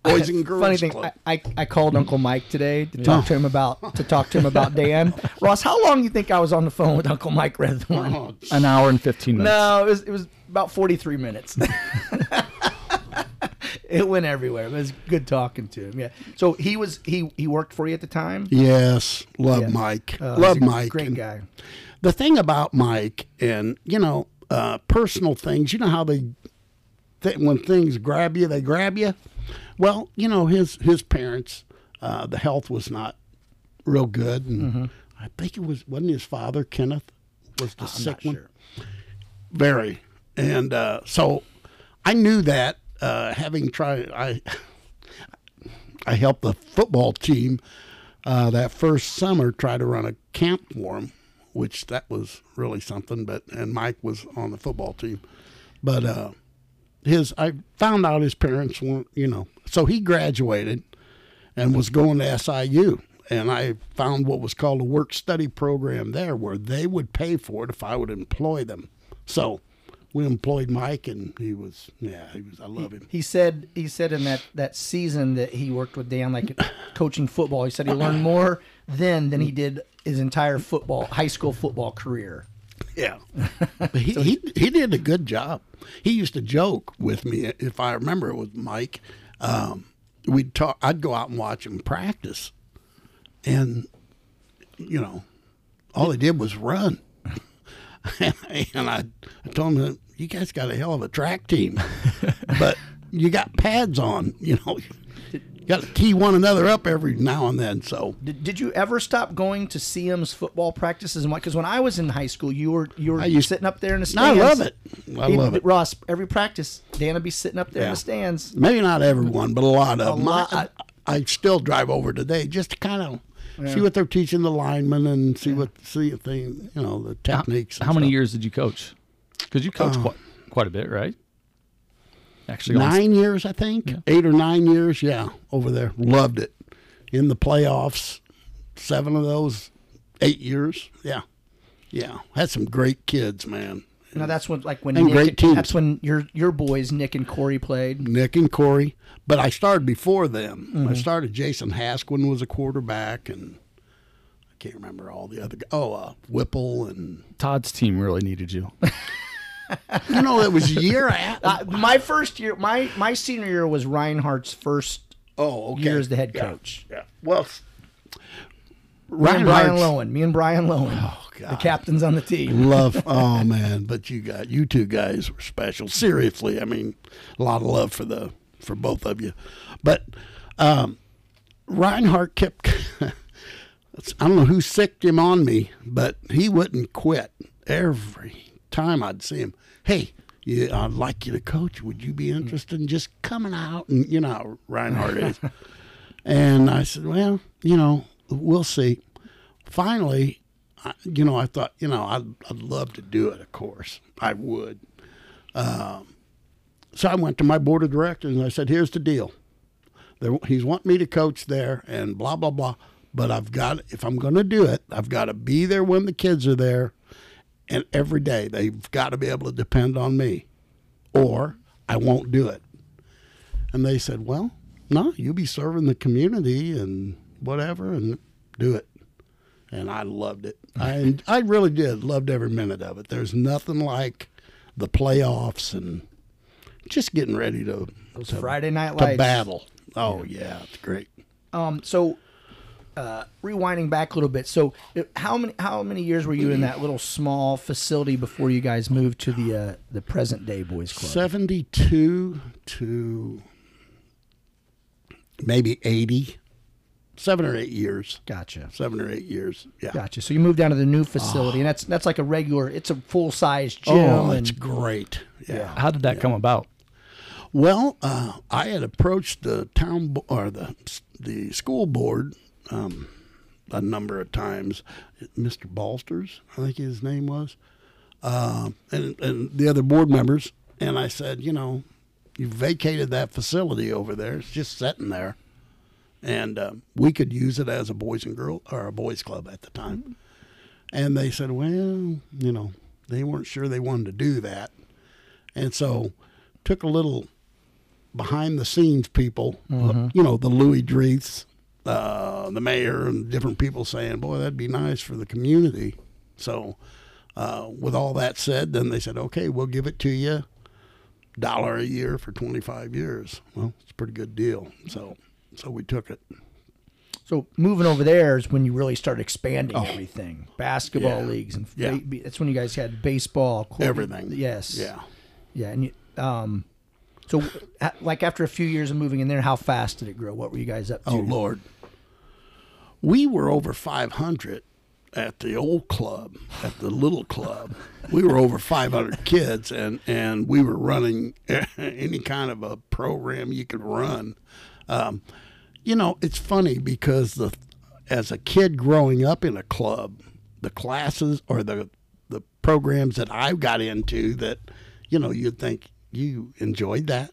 D: Boys and Girls
C: Funny thing,
D: Club.
C: I, I, I called Uncle Mike today to talk to him about to talk to him about Dan. Ross, how long do you think I was on the phone with Uncle Mike Redthorn?
D: Oh,
B: An hour and 15 minutes.
C: No, it was it was about forty three minutes. it went everywhere. It was good talking to him. Yeah. So he was he he worked for you at the time.
D: yes, love
C: Yeah.
D: Mike.
C: Uh,
D: love
C: he's a
D: Mike.
C: Great
D: And
C: guy.
D: The thing about Mike, and you know, uh, personal things. You know how they, th- when things grab you, they grab you. Well, you know his his parents, uh, the health was not real good, and
C: Mm-hmm.
D: I think it was wasn't his father Kenneth was the
C: I'm
D: sick
C: not
D: one.
C: sure.
D: Very. And uh, so I knew that uh, having tried, I I helped the football team uh, that first summer try to run a camp for him, which that was really something. But and Mike was on the football team, but uh, his I found out his parents weren't, you know, so he graduated and was going to SIU. And I found what was called a work study program there where they would pay for it if I would employ them. So we employed Mike and he was, yeah, he was, I love him.
C: He said he said in that, that season that he worked with Dan, like coaching football. He said he learned more then than he did his entire football high school football career.
D: Yeah. But he, he, he did a good job. He used to joke with me, if I remember it was Mike. Um, we'd talk, I'd go out and watch him practice. And, you know, all he did was run. and I, I told him, you guys got a hell of a track team, but you got pads on, you know. You got to tee one another up every now and then. So
C: Did, did you ever stop going to CM's football practices and what? Because when I was in high school, you were you were
D: I used-
C: sitting up there in the stands.
D: I
C: stands.
D: love it. I
C: He-
D: love it.
C: Ross, every practice, Dan would be sitting up there in the stands.
D: Maybe not everyone, but a lot of
C: A
D: them.
C: lot.
D: I, I still drive over today just to kind of see what they're teaching the linemen and see what see if they you know the
B: How,
D: techniques. and
B: how many years did you coach? Because you coached uh, quite, quite a bit, right? Actually, on-
D: Nine years, I think. Eight or nine years. Yeah, over there. Loved it. In the playoffs, seven of those, eight years. Yeah, yeah. Had some great kids, man.
C: Now that's when like when
D: And
C: Nick,
D: great teams.
C: that's when your your boys Nick and Corey played.
D: Nick and Corey. But I started before them.
C: Mm-hmm.
D: I started. Jason Hasquin was a quarterback, and I can't remember all the other. guys. Oh, uh, Whipple, and
B: Todd's team really needed you.
D: you know it was year at.
C: Uh, my first year, my my senior year was Reinhardt's first
D: oh, okay.
C: year as the head
D: Yeah,
C: coach.
D: Yeah. Well,
C: and Brian Lowen. Me and Brian Lowen, the
D: God.
C: captains on the team.
D: love. Oh man, but you got you two guys were special. Seriously, I mean, a lot of love for the for both of you. But um, Reinhardt kept. I don't know who sicked him on me, but he wouldn't quit. Every time I'd see him, hey, yeah, I'd like you to coach. Would you be interested in just coming out? And you know how Reinhardt is. and I said, well, you know, we'll see. Finally, I, you know, I thought, you know, I'd, I'd love to do it, of course. I would. Um, so I went to my board of directors and I said, here's the deal. There, he's wanting me to coach there and blah, blah, blah. But I've got, if I'm going to do it, I've got to be there when the kids are there. And every day they've got to be able to depend on me or I won't do it. And they said, well, no, you'll be serving the community and whatever and do it and I loved it. I I really did loved every minute of it. There's nothing like the playoffs and just getting ready to
C: Those
D: to,
C: Friday night
D: to
C: lights.
D: battle. Oh yeah, it's great.
C: Um, so uh, rewinding back a little bit. So uh, how many how many years were you in that little small facility before you guys moved to the uh, the present day boys club?
D: Seventy two to maybe eighty. Seven or eight years.
C: Gotcha.
D: Seven or eight years. Yeah.
C: Gotcha. So you moved down to the new facility, and that's that's like a regular. It's a full size gym.
D: Oh,
C: and,
D: it's great. Yeah.
B: How did that come about?
D: Well, uh, I had approached the town bo- or the the school board um, a number of times. Mr. Balsters, I think his name was, uh, and and the other board members. And I said, you know, you vacated that facility over there. It's just sitting there, and um, we could use it as a boys and girl or a boys club at the time. And they said, well, you know, they weren't sure they wanted to do that, and so took a little behind the scenes people, uh, you know, the Louis Dreeths, uh, the mayor, and different people saying, "Boy, that'd be nice for the community." So, uh, with all that said, then they said, "Okay, we'll give it to you, dollar a year for 25 years." Well, it's a pretty good deal. So, so we took it.
C: So moving over there is when you really start expanding everything. Basketball
D: Oh. Yeah.
C: leagues and
D: Yeah.
C: that's when you guys had baseball, cor-
D: Everything.
C: Yes.
D: Yeah.
C: Yeah, and you, um, so like after a few years of moving in there, how fast did it grow? What were you guys up to?
D: Oh Lord, we were over 500 at the old club, at the little club. We were over 500 kids, and and we were running any kind of a program you could run. Um, you know, it's funny because the as a kid growing up in a club, the classes or the the programs that I got into that, you know, you'd think you enjoyed that.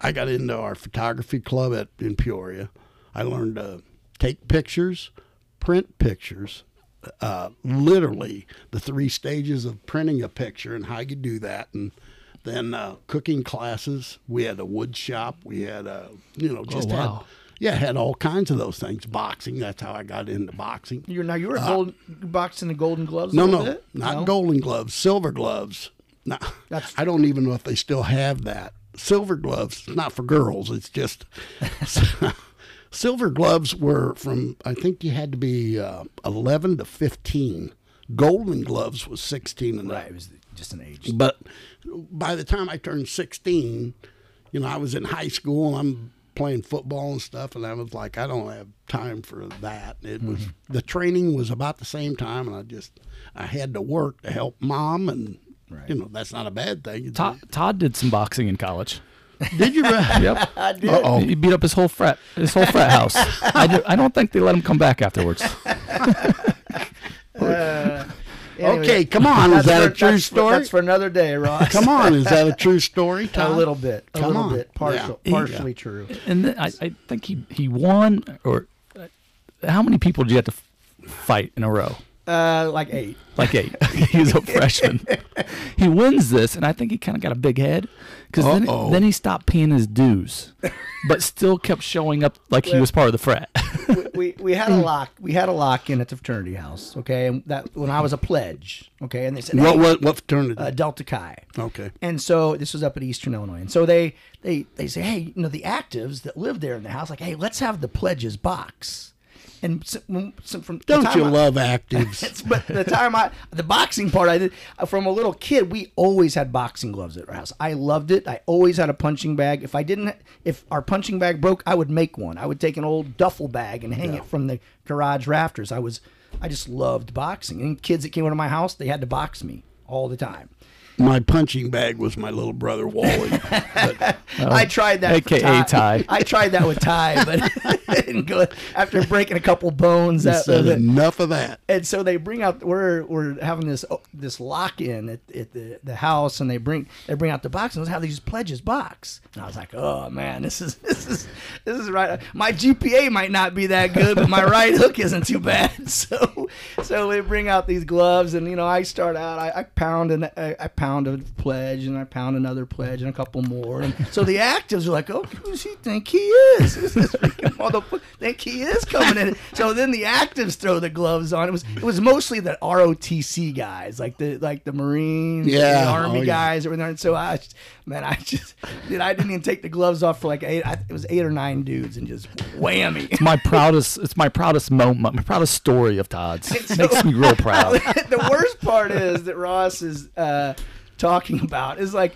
D: I got into our photography club at in Peoria. I learned to take pictures, print pictures, uh, literally the three stages of printing a picture and how you do that, and then uh, cooking classes. We had a wood shop. We had a you know just
B: wow.
D: had yeah had all kinds of those things. Boxing. That's how I got into boxing.
C: You're now you were gold boxing the Golden Gloves.
D: No, no,
C: bit?
D: not
C: No?
D: golden gloves, silver gloves. No,
C: That's-
D: I don't even know if they still have that. Silver gloves, not for girls. It's just silver gloves were from. I think you had to be uh, eleven to fifteen. Golden gloves was sixteen and
C: Right,
D: up.
C: it was just an age.
D: But by the time I turned 16, you know, I was in high school and I'm playing football and stuff, and I was like, I don't have time for that. It was the training was about the same time, and I just I had to work to help mom, and you know that's not a bad thing.
B: Todd, Todd did some boxing in college.
D: Did you? really?
B: Yep.
D: Uh-oh.
B: He beat up his whole frat, his whole frat house. I, do, I don't think they let him come back afterwards.
C: Anyway,
D: okay, come on. Is
C: that's
D: that a true
C: that's for-
D: story?
C: that's for another day, Ross.
D: Come on, is that a true story?
C: a little bit, a
D: Come
C: little
D: on.
C: bit, partial,
D: Yeah.
C: partially true.
B: And then I, I think he, he won, or uh, how many people did you have to f- fight in a row?
C: Uh, like eight.
B: Like eight. He's a freshman. he wins this, and I think he kind of got a big head because then, then he stopped paying his dues, but still kept showing up like he was part of the frat.
C: we, we, we had a lock we had a lock in at the fraternity house okay and that when i was a pledge okay and they said
D: What
C: hey,
D: what what fraternity?
C: uh, delta chi
D: okay.
C: and so this was up at eastern illinois and so they they they say hey you know the actives that live there in the house like hey let's have the pledges box and so, when- so from the
D: Don't you
C: I-
D: love actives?
C: But the time I, the boxing part I did, uh, from a little kid, we always had boxing gloves at our house. I loved it. I always had a punching bag. If I didn't, if our punching bag broke, I would make one. I would take an old duffel bag and hang it from the garage rafters. I was, I just loved boxing. And kids that came into my house, they had to box me all the time.
D: My punching bag was my little brother Wally. But
C: I uh, tried that, for
B: AKA Ty.
C: I tried that with Ty, but didn't go. After breaking a couple bones, that,
D: said
C: that-
D: enough of that.
C: and so they bring out we're we're having this oh, this lock in at, at the, the house and they bring they bring out the box and let's have these pledges box and I was like oh man this is this is this is right my GPA might not be that good but my right hook isn't too bad so so they bring out these gloves and you know I start out I, I pound and I, I pound a pledge and I pound another pledge and a couple more. And so the actives are like oh who does he think he is? Who's this freaking motherfucker think he is coming in? So then the actives throw the gloves on. It was it was mostly the ROTC guys like the like the Marines
D: Yeah,
C: the Army
D: oh, yeah.
C: guys that were there. And so I man I just dude, I didn't even take the gloves off for like eight I, it was eight or nine dudes and just whammy.
B: It's my proudest, it's my proudest moment, my proudest story of Todd's. Makes me real proud.
C: the worst part is that Ross is uh, talking about. Is like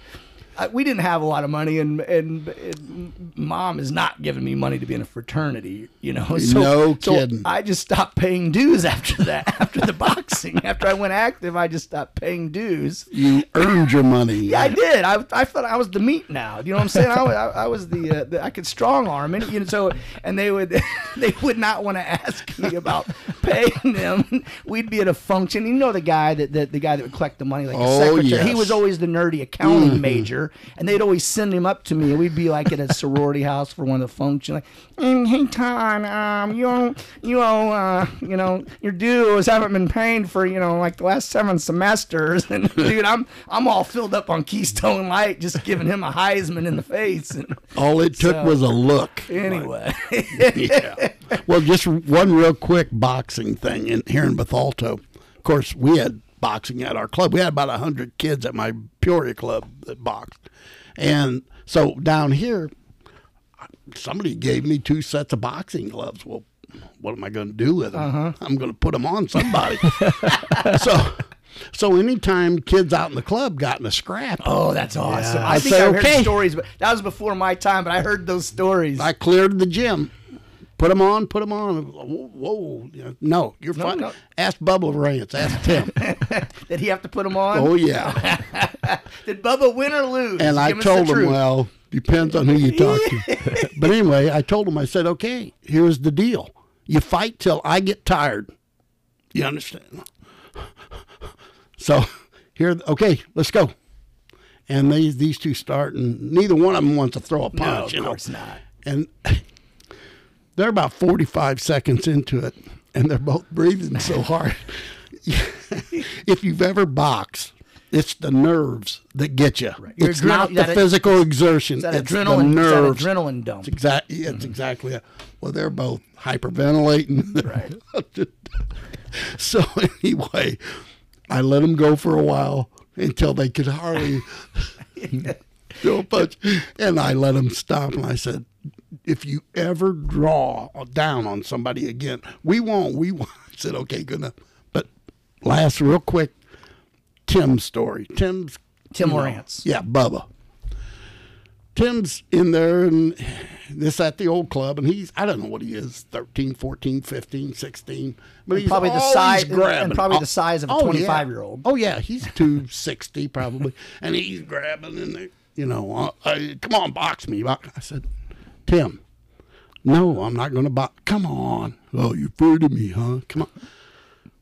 C: uh, we didn't have a lot of money, and, and and mom is not giving me money to be in a fraternity, you know. So,
D: No
C: so
D: kidding.
C: I just stopped paying dues after that. After the boxing, after I went active, I just stopped paying dues.
D: You earned your money.
C: Yeah, I did. I, I felt I was the meat now. You know what I'm saying? I, was- I, I was the, uh, the I could strong arm and you know so and they would they would not want to ask me about paying them. We'd be at a function. You know the guy that, that the guy that would collect the money, like
D: Oh,
C: secretary. He
D: yes. Mm-hmm.
C: was always the nerdy accounting major, and they'd always send him up to me. and We'd be like at a sorority house for one of the functions, like, "Mm, "Hey Todd, um, you owe, you owe, uh, you know, your dues haven't been paid for, you know, like the last seven semesters." And dude, I'm I'm all filled up on Keystone Light, just giving him a Heisman in the face. And
D: All it took
C: So-
D: was a look.
C: anyway,
D: yeah. Well, just one real quick boxing thing in here in Bethalto. Of course, we had boxing at our club. We had about hundred kids at my Peoria club that boxed, and so down here, somebody gave me two sets of boxing gloves. Well, what am I going to do with them? Uh-huh. I'm going to put them on somebody. so. So anytime kids out in the club got in a scrap,
C: Oh, that's awesome. I
D: I'd
C: think
D: say,
C: I've
D: okay.
C: heard stories, but that was before my time. But I heard those stories.
D: I cleared the gym. Put them on, put them on. Whoa, whoa. You know, no, you're fine.
C: no.
D: Ask Bubba Rance. Ask Tim.
C: Did he have to put them on?
D: oh, yeah.
C: Did Bubba win or lose?
D: And I told him,
C: truth.
D: well, depends on who you talk to. but anyway, I told him, I said, okay, here's the deal. You fight till I get tired. You understand? So here, okay, let's go. And these these two start, and neither one of them wants to throw a punch.
C: no, of
D: you know?
C: course not.
D: and they're about 45 seconds into it and they're both breathing so hard if you've ever boxed it's the nerves that get you
C: Your
D: it's
C: adrenal-
D: not the physical exertion it's the
C: adrenaline, it's that
D: nerves
C: adrenaline dump.
D: It's exactly it's mm-hmm. exactly it. well they're both hyperventilating.
C: Right.
D: so anyway i let them go for a while until they could hardly throw a punch and i let them stop and i said if you ever draw down on somebody again we won't we won't i said okay good enough but last real quick tim's story tim's
C: Tim
D: you know,
C: Lawrence.
D: yeah bubba Tim's in there and this at the old club and he's I don't know what he is 13 14 15 16 but he's
C: probably the size- and- and probably the size of a
D: Oh, yeah.
C: 25-year-old.
D: oh yeah he's 260 probably and he's grabbing and they, you know uh, I, come on box me box. I said Tim no I'm not going to buy. come on oh you're afraid of me huh come on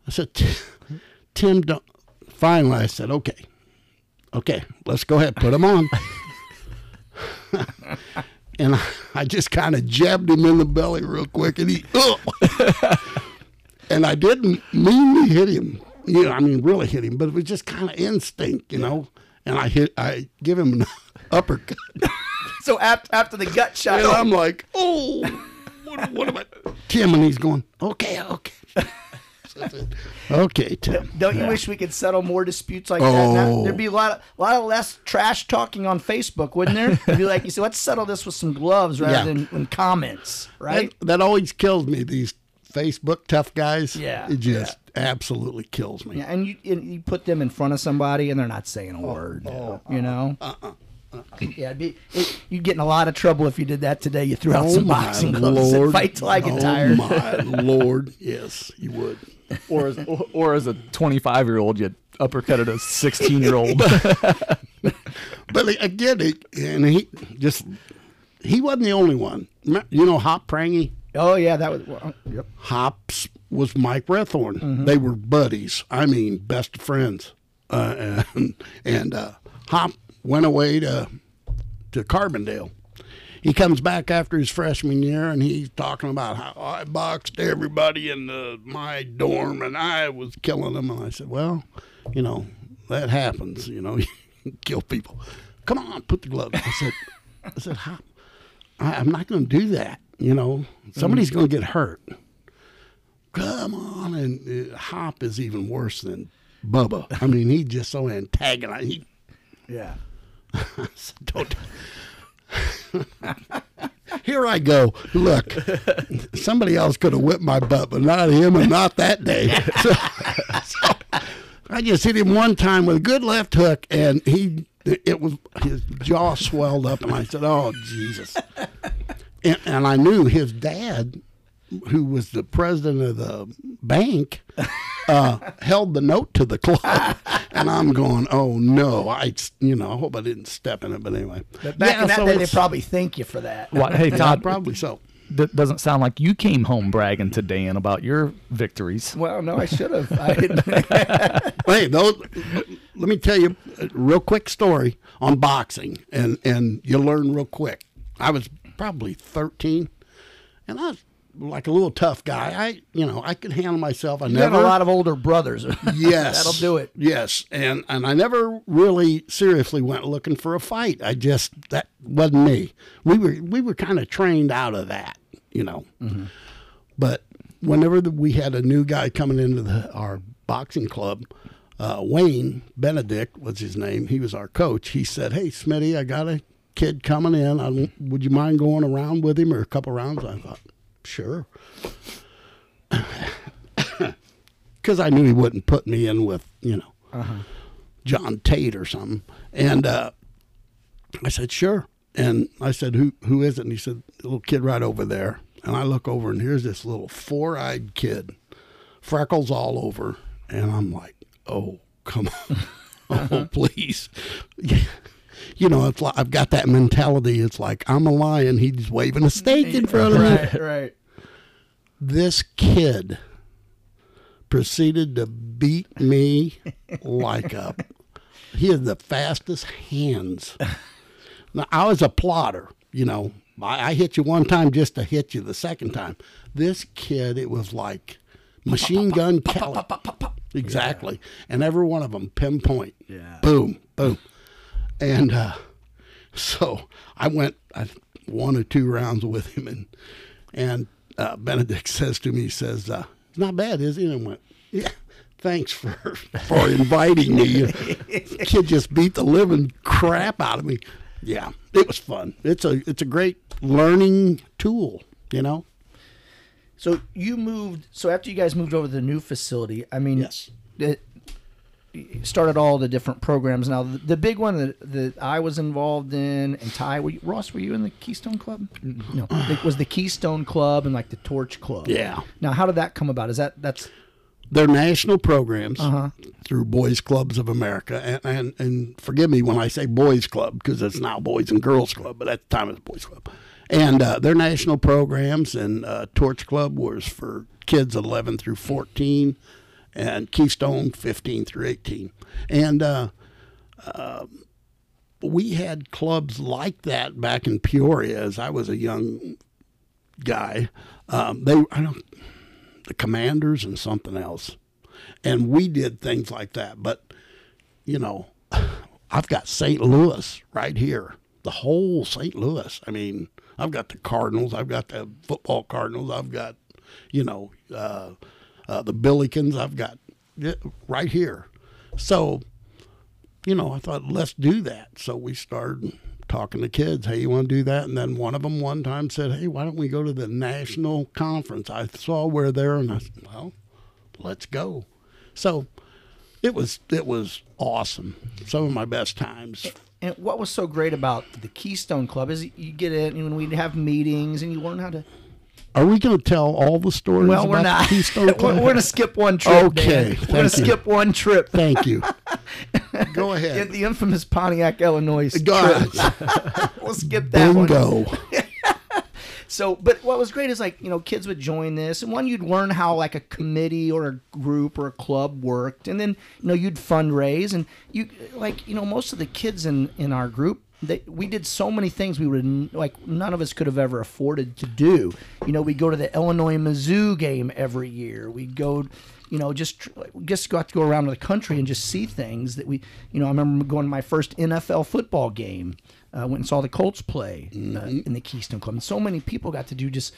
D: I said Tim don't finally I said okay okay let's go ahead put him on and I, I just kind of jabbed him in the belly real quick, and he, "Ugh." and I didn't mean to hit him. You know, I mean, really hit him, but it was just kind of instinct, you know. And I hit, I give him an uppercut,
C: So after, after the gut shot,
D: and I'm like, oh, what, what am I? Tim, and he's going, okay, okay, So I said, okay, Tim.
C: don't you wish we could settle more disputes like that? Now,
D: Oh.
C: there'd be a lot, of, lot of less trash talking on Facebook, wouldn't there? It'd be like you said, let's settle this with some gloves rather
D: Yeah.
C: than, than comments, right?
D: That, that always kills me. These Facebook tough guys.
C: Yeah,
D: it just absolutely kills me.
C: Yeah, and you and you put them in front of somebody and they're not saying a
D: Oh,
C: word. Oh, you know. Uh-uh. Yeah, it'd be, it, you'd get in a lot of trouble if you did that today. You threw out some boxing gloves and fight till I get
D: oh
C: tired.
D: my lord, yes, you would.
B: or as or, or as a 25 year old, you'd uppercutted a 16 year old.
D: But again, it, and he just he wasn't the only one. You know, Hop Prangy.
C: Oh yeah, that was. Well, yep.
D: Hops was Mike Rethorn.
C: Mm-hmm.
D: They were buddies. I mean, best of friends. Uh, and and uh, Hop went away to to Carbondale. He comes back after his freshman year, and he's talking about how I boxed everybody in the, my dorm, and I was killing them. And I said, "Well, you know, that happens. You know, you kill people. Come on, put the gloves." I said, "I said, Hop, I, I'm not going to do that. You know, somebody's going to get hurt. Come on, and uh, Hop is even worse than Bubba. I mean, he's just so antagonizing. He,
C: Yeah.
D: Don't. Here I go. Look, somebody else could have whipped my butt, but not him, and not that day. So, so I just hit him one time with a good left hook, and he it was his jaw swelled up, and I said, "Oh Jesus!" And, and I knew his dad, who was the president of the bank, uh, held the note to the club, and I'm going, "Oh no!" I, you know, I hope I didn't step in it, but anyway.
C: But back
D: Yeah,
C: in that
D: so
C: day, they probably thank you for that.
B: Why- hey
D: yeah,
B: Todd,
D: probably so.
B: d- doesn't sound like you came home bragging to Dan about your victories.
C: Well, no, I should have. I,
D: Hey, those. Let me tell you a real quick story on boxing, and and you learn real quick. I was probably thirteen, and I was like a little tough guy. I, you know, I could handle myself. I
C: you have
D: never
C: a lot of older brothers.
D: Yes,
C: That'll do it.
D: Yes, and and I never really seriously went looking for a fight. I just that wasn't me. We were we were kind of trained out of that, you know.
C: Mm-hmm.
D: But whenever the, we had a new guy coming into the, our boxing club, uh, Wayne Benedict was his name. He was our coach. He said, "Hey, Smitty, I got a kid coming in. I, would you mind going around with him or a couple rounds?" I thought, "Sure." because I knew he wouldn't put me in with you know John Tate or something. And uh, I said, sure. And I said, who who is it? And he said, little kid right over there. And I look over and here's this little four eyed kid, freckles all over. And I'm like, oh come on, oh please. You know, it's like I've got that mentality. It's like I'm a lion. He's waving a steak in front of me.
C: Right, right.
D: this kid proceeded to beat me like a he had the fastest hands. Now i was a plotter you know. I, I hit you one time just to hit you the second time. This kid it was like machine gun caliber. Exactly. And every one of them pinpoint.
C: Yeah.
D: boom boom and uh, so I went I, one or two rounds with him, and and uh, Benedict says to me, he says, uh, "It's not bad, is he?" And I went, "Yeah, thanks for for inviting me." Kid just beat the living crap out of me. Yeah, it was fun. It's a it's a great learning tool, you know.
C: So you moved. So after you guys moved over to the new facility, I mean,
D: Yes.
C: it, started all the different programs. Now the, the big one that, that I was involved in, and Ty, were you, Ross, were you in the Keystone Club? No, it was the Keystone Club and like the Torch Club.
D: Yeah.
C: Now, how did that come about? Is that that's
D: They're national programs
C: Uh-huh.
D: through Boys Clubs of America, and, and and forgive me when I say Boys Club because it's now Boys and Girls Club, but at the time it was Boys Club. And uh, they're national programs, and uh, Torch Club was for kids 11 through 14, and Keystone 15 through 18. And uh, um, we had clubs like that back in Peoria as I was a young guy. Um, they I don't the commanders and something else. And we did things like that. But, you know, I've got St. Louis right here, the whole St. Louis. I mean, I've got the Cardinals, I've got the football Cardinals, I've got, you know, uh, uh, the Billikens, I've got right here. So, you know, I thought, let's do that. So we started talking to kids, hey, you want to do that? And then one of them one time said, hey, why don't we go to the national conference? I saw we're there, and I said, well, let's go. So it was it was awesome. Some of my best times.
C: and what was so great about the Keystone Club is you get in and we'd have meetings and you learn how to.
D: Are we going to tell all the stories?
C: Well, we're not. We're, we're gonna skip one trip.
D: Okay,
C: Dan. we're gonna skip one trip.
D: Thank you. Go ahead.
C: the infamous Pontiac, Illinois. Trip. we'll skip that one.
D: Bingo.
C: So, but what was great is like you know kids would join this, and one you'd learn how like a committee or a group or a club worked, and then you know you'd fundraise, and you like you know most of the kids in in our group. They, we did so many things we would like none of us could have ever afforded to do. You know, we go to the Illinois Mizzou game every year. We go, you know, just just got to go around the country and just see things that we, you know, I remember going to my first NFL football game. Uh, went and saw the Colts play uh, in the Keystone Club. And so many people got to do just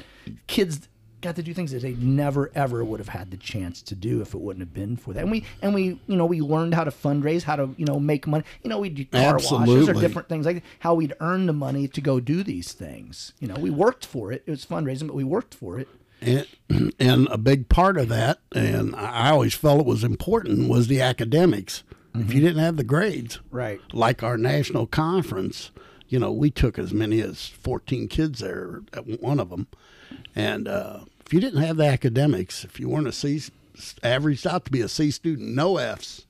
C: kids got to do things that they never ever would have had the chance to do if it wouldn't have been for that. And we and we you know we learned how to fundraise, how to you know make money. You know we do car washes or different things like how we'd earn the money to go do these things. You know we worked for it. It was fundraising, but we worked for it.
D: And, and a big part of that, and I always felt it was important, was the academics. If you didn't have the grades,
C: Right.
D: like our national conference, you know, we took as many as 14 kids there at one of them. And uh, if you didn't have the academics, if you weren't a C, averaged out to be a C student, no Fs.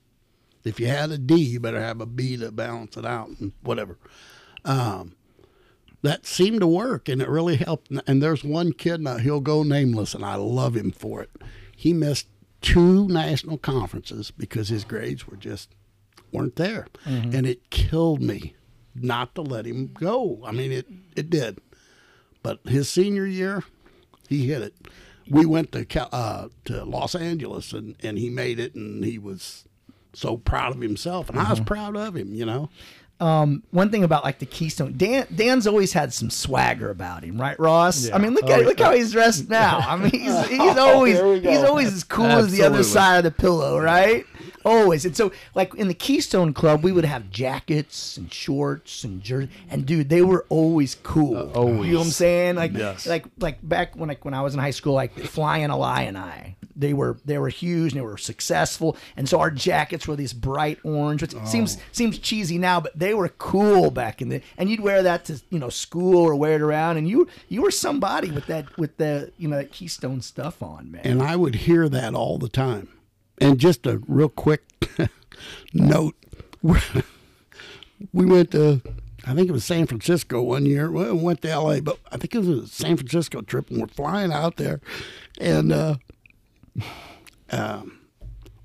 D: If you had a D, you better have a B to balance it out and whatever. Um, that seemed to work, and it really helped. And there's one kid now he'll go nameless, and I love him for it. He missed two national conferences because his grades were just weren't there, and it killed me not to let him go. I mean, it it did. But his senior year, he hit it. We went to Cal- uh, to Los Angeles, and, and he made it, and he was so proud of himself, and I was proud of him. You know,
C: um, one thing about like the Keystone, Dan Dan's always had some swagger about him, right, Ross? I mean, look
B: Oh,
C: at look
B: yeah.
C: how he's dressed now. I mean, he's, he's always
B: There
C: he's always as cool as the other side of the pillow, right? Always. And so, like in the Keystone Club, we would have jackets and shorts and jersey, and dude, they were always cool.
B: Uh, always.
C: You know what I'm saying? Like,
B: Yes.
C: like, like back when like when I was in high school, like Flying Illini, they were they were huge and they were successful, and so our jackets were these bright orange, which seems seems cheesy now, but they were cool back in the. And you'd wear that to you know school or wear it around, and you you were somebody with that with the you know that Keystone stuff on, man.
D: and I would hear that all the time. And just a real quick note: we went to, I think it was San Francisco one year. Well, we went to L.A., but I think it was a San Francisco trip, and we're flying out there, and uh, um,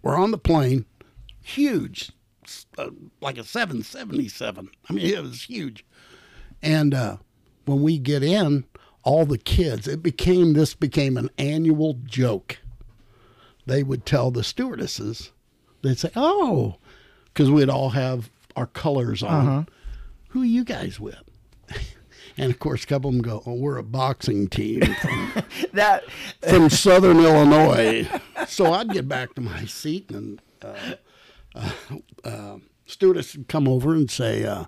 D: we're on the plane, huge, uh, like a 777. I mean, it was huge. And uh, when we get in, all the kids, it became this became an annual joke. They would tell the stewardesses, they'd say, "Oh," because we'd all have our colors on. Who are you guys with? And of course, a couple of them go, "Oh, we're a boxing team from
C: that
D: from Southern Illinois. So I'd get back to my seat, and uh, uh, uh, stewardess would come over and say, uh,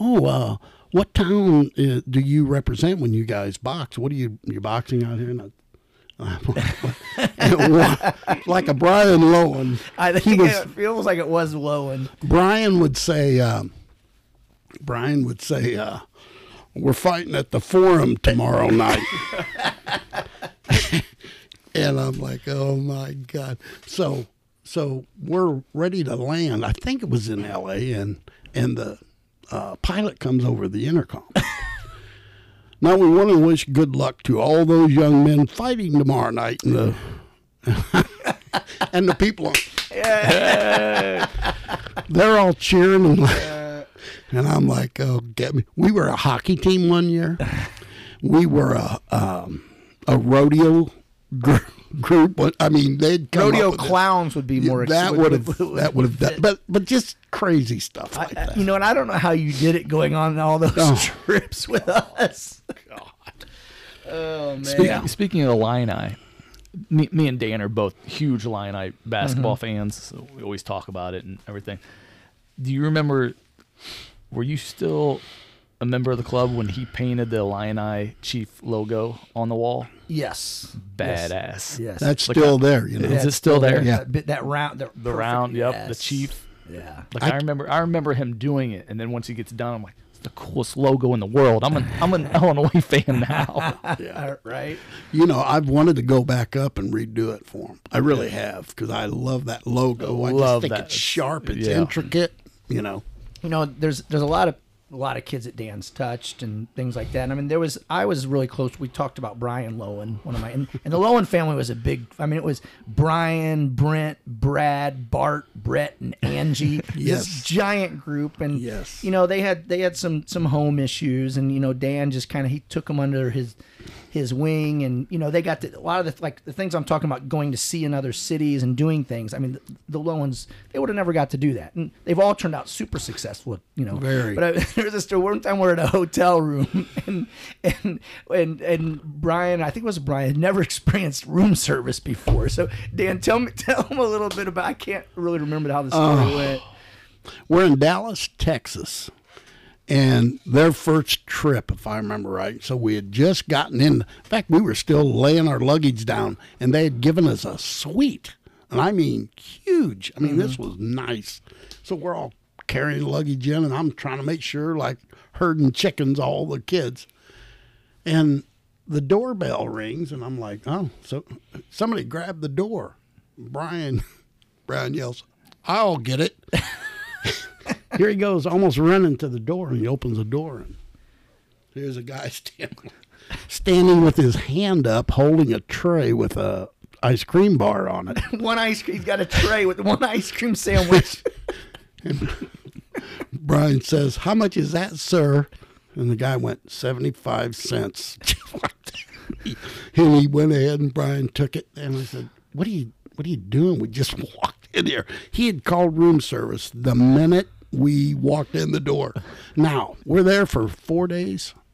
D: "Oh, uh, what town uh, do you represent when you guys box? What are you you boxing out here?" And I, like a Brian Lowen,
C: I
D: he
C: think
D: was
C: it feels like it was Lowen.
D: Brian would say, um, Brian would say, uh, "We're fighting at the Forum tomorrow night," and I'm like, "Oh my god!" So, so we're ready to land. I think it was in L.A. and and the uh, pilot comes over the intercom. now we want to wish good luck to all those young men fighting tomorrow night, and the and the people. yeah, They're all cheering and like, and I'm like, oh, get me. We were a hockey team one year. We were a um, a rodeo gr- group. I mean, they'd come
C: Rodeo
D: up with it.
C: clowns would be more.
D: that would have that would have done, but but just crazy stuff like
C: I-
D: that.
C: you know, and I don't know how you did it going on all those
D: Oh.
C: trips with us. God. Oh man.
B: Speaking, speaking of the Illini, me, me and Dan are both huge Illini basketball fans, so we always talk about it and everything. Do you remember? Were you still a member of the club when he painted the Illini chief logo on the wall?
C: Yes.
B: Badass.
C: Yes.
D: That's
B: Like
D: still
B: a-
D: there, you know.
B: Is it still there?
D: Yeah.
C: That, that round. The,
B: The round, yep, the chief.
C: Yeah.
B: Like I,
D: I-
B: remember, I remember him doing it, and then once he gets done, I'm like, it's the coolest logo in the world. I'm an, I'm an Illinois fan now.
C: Uh, right.
D: You know, I've wanted to go back up and redo it for him. I really have because I love that logo. I just
B: Love
D: think
B: that.
D: it's sharp. It's
B: Yeah.
D: intricate. You know.
C: You know there's there's a lot of a lot of kids that Dan's touched and things like that. I mean, there was I was really close. We talked about Brian Lowen, one of my, and, and the Lowen family was a big. I mean, it was Brian, Brent, Brad, Bart, Brett, and Angie.
D: Yes.
C: this giant group, and
D: Yes.
C: you know they had they had some some home issues, and you know Dan just kind of he took them under his his wing, and you know they got to, a lot of the like the things I'm talking about, going to see in other cities and doing things. I mean, the, the Lowens they would have never got to do that, and they've all turned out super successful. You know,
D: Very.
C: But I, there was a story. One time we're in a hotel room, and and and and Brian, I think it was Brian, had never experienced room service before. So Dan, tell me tell him a little bit about. I can't really remember how the story went.
D: We're in Dallas, Texas, and their first trip, if I remember right. So we had just gotten in. In fact, we were still laying our luggage down, and they had given us a suite, and I mean huge. I mean, this mm-hmm. was nice. So we're all carrying luggage in, and I'm trying to make sure, like herding chickens, all the kids, and the doorbell rings, and I'm like, oh, so somebody grabbed the door. Brian, Brian yells, "I'll get it." Here he goes, almost running to the door, and he opens the door, and Here's a guy standing, standing with his hand up, holding a tray with a ice cream bar on it.
C: One ice cream. He's got a tray with one ice cream sandwich.
D: Brian says, "How much is that, sir?" And the guy went seventy-five cents. and he went ahead and Brian took it, and I said, "What are you? What are you doing?" We just walked in here. He had called room service the minute we walked in the door. Now we're there for four days.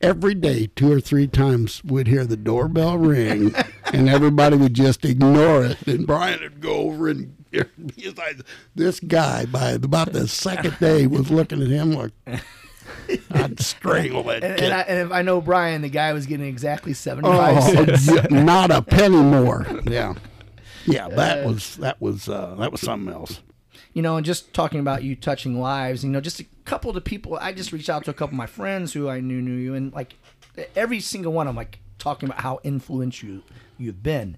D: Every day, two or three times, we'd hear the doorbell ring, and everybody would just ignore it. And Brian would go over and like, this guy by about the second day was looking at him like I'd strangle that
C: And, and, I, and if I know Brian, the guy was getting exactly seventy-five
D: Oh,
C: cents.
D: not a penny more. Yeah, yeah. That was that was uh, that was something else.
C: you know, and just talking about you touching lives, you know, just a couple of the people. I just reached out to a couple of my friends who I knew knew you, and like every single one of them, like talking about how influential you, you've been.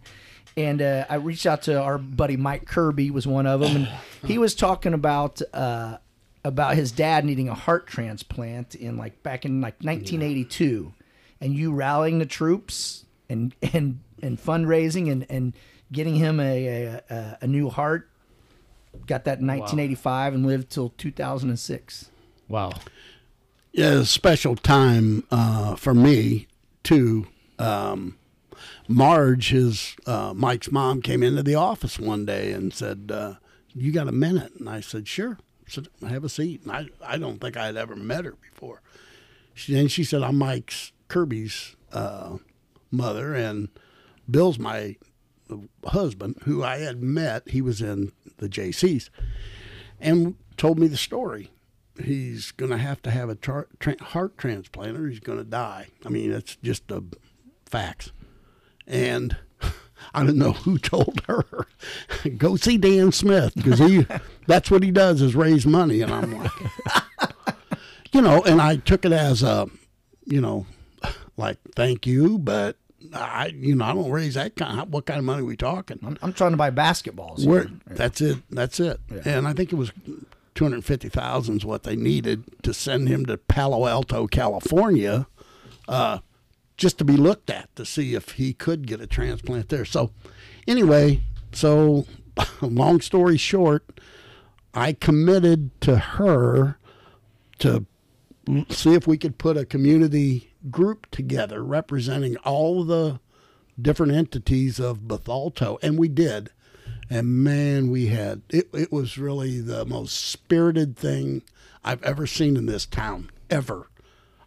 C: And uh, I reached out to our buddy Mike Kirby was one of them, and he was talking about uh, about his dad needing a heart transplant in like back in like 1982, and you rallying the troops and and and fundraising and and getting him a a, a, a new heart got that in 1985 and lived till 2006.
B: Wow.
D: Yeah, a special time uh, for me too. Um, Marge, his uh, Mike's mom, came into the office one day and said, uh, "You got a minute?" And I said, "Sure." Said, "Have a seat." And I, I don't think I had ever met her before. She, then she said, "I'm Mike's Kirby's uh, mother, and Bill's my husband, who I had met. He was in the Jaycees, and told me the story. He's going to have to have a tra- heart transplant, or he's going to die. I mean, it's just a facts. And I don't know who told her, go see Dan Smith because he that's what he does is raise money. And I'm like, you know, and I took it as a, you know, like thank you, but I, you know, I don't raise that kind. Of, What kind of money are we talking?
C: I'm, I'm trying to buy basketballs. here.
D: We're, that's it. That's it. And I think it was two hundred fifty thousand is what they needed to send him to Palo Alto, California, uh, just to be looked at to see if he could get a transplant there. So, anyway, so long story short, I committed to her to see if we could put a community group together representing all the different entities of Bethalto, and we did. And man, we had it. It was really the most spirited thing I've ever seen in this town ever.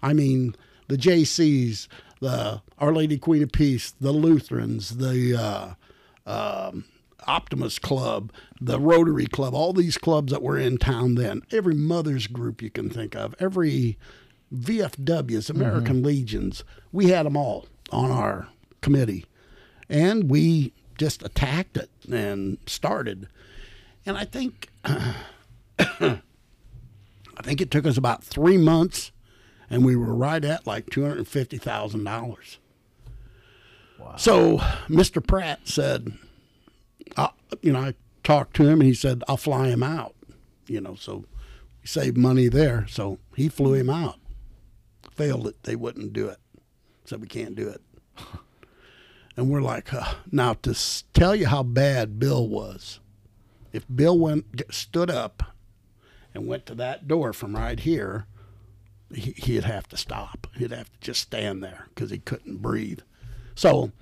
D: I mean, the Jaycees, the Our Lady Queen of Peace, the Lutherans, the uh, um, Optimist Club, the Rotary Club, all these clubs that were in town then, every mother's group you can think of, every VFWs, mm-hmm. American Legions, we had them all on our committee. And we just attacked it and started. And I think I think it took us about three months and we were right at like two hundred and fifty thousand dollars. Wow. So Mr. Pratt said, uh, you know, I talked to him and he said, I'll fly him out. You know, so we saved money there. So he flew him out. Failed it. They wouldn't do it. Said we can't do it. And we're like, now to tell you how bad Bill was, if Bill went stood up and went to that door from right here, he, he'd have to stop. He'd have to just stand there because he couldn't breathe. So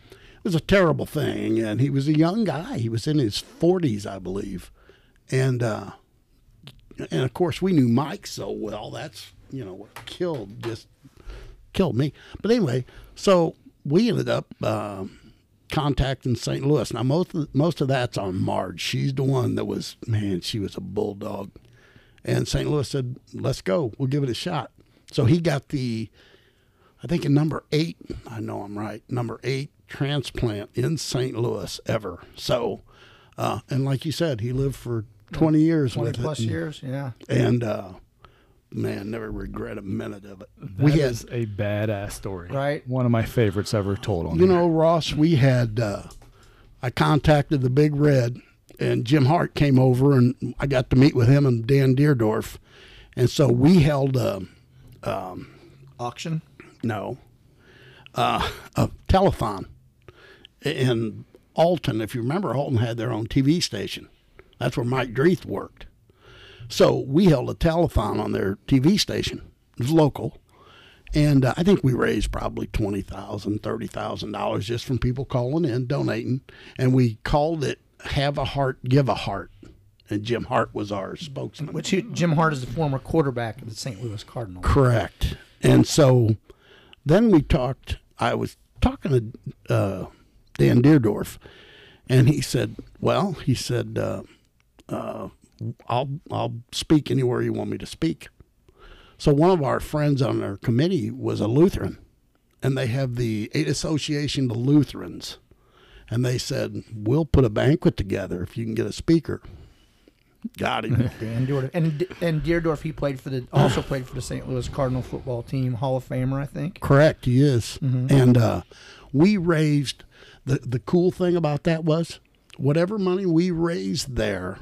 D: was a terrible thing. And he was a young guy. He was in his 40s, I believe. And uh, and of course we knew Mike so well. That's you know what killed just killed me. But anyway, so we ended up um, contacting St. Louis. Now most of, most of that's on Marge. She's the one that was man. She was a bulldog. And St. Louis said, "Let's go. We'll give it a shot." So he got the, I think, a number eight. I know I'm right. Number eight transplant in St. Louis ever. So, uh, and like you said, he lived for 20 years
C: 20
D: with
C: plus
D: it. and-
C: years. Yeah.
D: and uh, man, never regret a minute of it.
B: That
D: we had,
B: is a badass story.
C: Right.
B: One of my favorites ever told on
D: you
B: here.
D: know, Ross, we had. Uh, I contacted the Big Red, and Jim Hart came over, and I got to meet with him and Dan Dierdorf, and so we held a
C: Auction.
D: no uh, a telethon in Alton. If you remember, Alton had their own TV station. That's where Mike Dreeth worked. So we held a telethon on their TV station. It was local. And uh, I think we raised probably $20,000, $30,000 just from people calling in, donating. And we called it Have a Heart, Give a Heart. And Jim Hart was our spokesman.
C: Which he, Jim Hart is the former quarterback of the St. Louis Cardinals.
D: Correct. And so then we talked. I was talking to uh, Dan Dierdorf, and he said, "Well, he said, uh, uh, I'll I'll speak anywhere you want me to speak." So one of our friends on our committee was a Lutheran, and they have the Aid Association of Lutherans, and they said, "We'll put a banquet together if you can get a speaker." Got him.
C: Dan Dierdorf. And and Dierdorf, he played for the also played for the St. Louis Cardinal football team, Hall of Famer, I think.
D: Correct, he is. And uh, we raised the the cool thing about that was whatever money we raised there,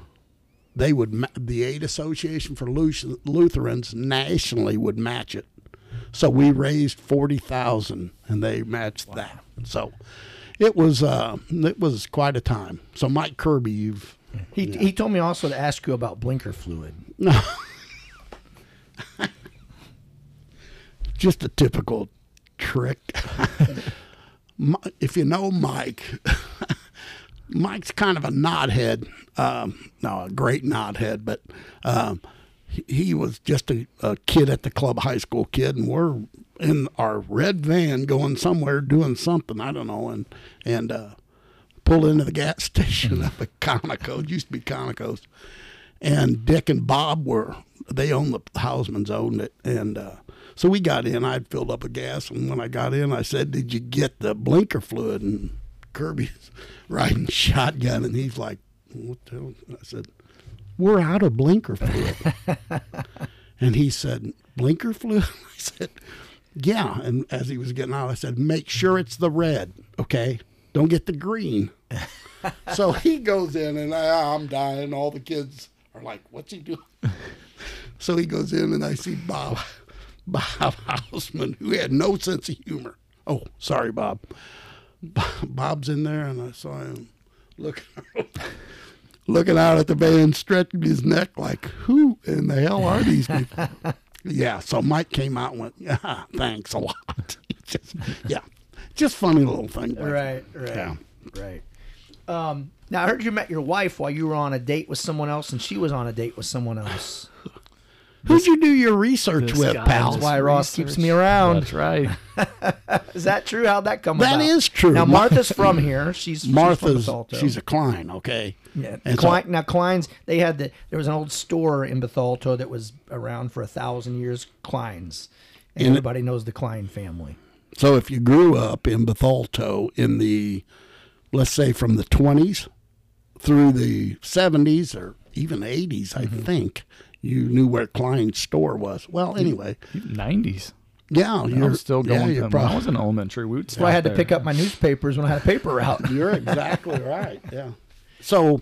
D: they would the Aid Association for Lutherans nationally would match it. So we raised forty thousand, and they matched that. So it was uh, it was quite a time. So Mike Kirby, you've
C: He he told me also to ask you about blinker fluid. No.
D: just a typical trick. If you know Mike, Mike's kind of a knothead. Um, no, a great knothead, but um, he, he was just a, a kid at the club, high school kid, and we're in our red van going somewhere doing something. I don't know, and and uh, pulled into the gas station up at Conoco. It used to be Conoco's, and Dick and Bob were they owned the Hausmans owned it, and uh, so we got in. I'd filled up a gas, and when I got in, I said, "Did you get the blinker fluid?" And Kirby's riding shotgun, and he's like, "What the hell?" I said, "We're out of blinker fluid," and he said, "Blinker fluid?" I said, "Yeah." And as he was getting out, I said, "Make sure it's the red, okay? Don't get the green." so he goes in, and I, I'm dying. All the kids are like, "What's he doing?" So he goes in, and I see Bob, Bob Hausman, who had no sense of humor. Oh, sorry, Bob. Bob's in there, and I saw him looking, looking out at the van, stretching his neck like, "Who in the hell are these people?" yeah. So Mike came out and went, "Yeah, thanks a lot." just, yeah, just funny little thing.
C: Right, right,
D: Yeah.
C: right. Um, now I heard you met your wife while you were on a date with someone else, and she was on a date with someone else.
D: Who'd you do your research
B: This
D: with,
B: guy
D: pal?
C: That's why Ross keeps me around.
B: That's right.
C: Is that true? How'd that come
D: That
C: about?
D: is true.
C: Now Martha's from here. She's she's from
D: Martha's,
C: Bethalto.
D: she's a Klein, okay?
C: Yeah.
D: And so-
C: now Klein's they had the there was an old store in Bethalto that was around for a thousand years. Klein's, and
D: In-
C: everybody knows the Klein family.
D: So if you grew up in Bethalto in the, let's say from the 20s through the 70s or even 80s, I mm-hmm. think, you knew where Klein's store was. Well, anyway,
B: Nineties.
D: yeah, you're
B: I'm still going.
D: Yeah,
B: to, I was in elementary. We
C: That's why I had to pick up my newspapers when I had a paper route.
D: you're exactly right. Yeah. So,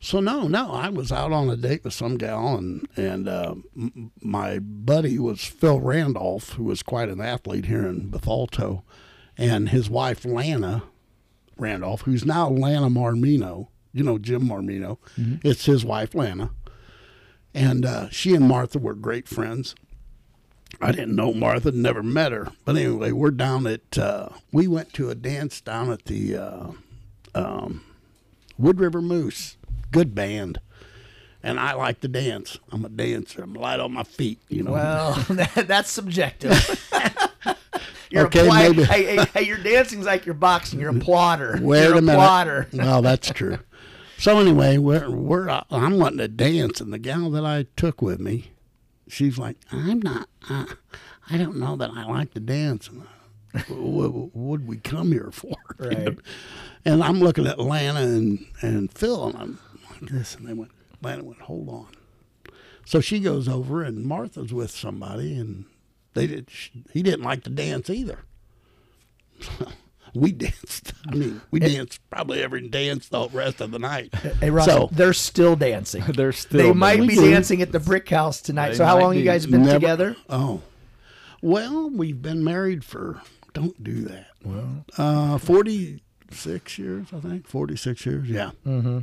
D: so no, no, I was out on a date with some gal, and and uh, m- my buddy was Phil Randolph, who was quite an athlete here in Bethalto, and his wife Lana Randolph, who's now Lana Marmino. You know Jim Marmino. It's his wife Lana, and uh, she and Martha were great friends. I didn't know Martha, never met her. But anyway, we're down at, uh, we went to a dance down at the uh, um, Wood River Moose. Good band. And I like to dance. I'm a dancer. I'm light on my feet, you know.
C: Well, that, that's subjective. You're
D: Okay, maybe.
C: Hey, hey, hey, your dancing's like your boxing. You're a plotter.
D: Wait
C: You're
D: a
C: a
D: minute.
C: plotter.
D: well, that's true. So anyway, we're we're uh, I'm wanting to dance, and the gal that I took with me, she's like, I'm not. Uh, I don't know that I like to dance. And, what would we come here for?
C: Right.
D: And I'm looking at Lana and, and Phil, and I'm like this, and they went. Lana went, hold on. So she goes over, and Martha's with somebody, and they did. He didn't like to dance either. we danced. I mean, we danced probably every dance the rest of the night.
C: Hey, Ross,
D: So-
C: they're still dancing.
B: They're still.
C: they might
D: we
C: be dancing at the brick house tonight.
B: They
C: so how
B: might
C: long you guys been
D: Never-
C: together?
D: Oh, well, we've been married for. Don't do that. Well, uh, forty six years, I think. Forty six years. Yeah. Mm-hmm.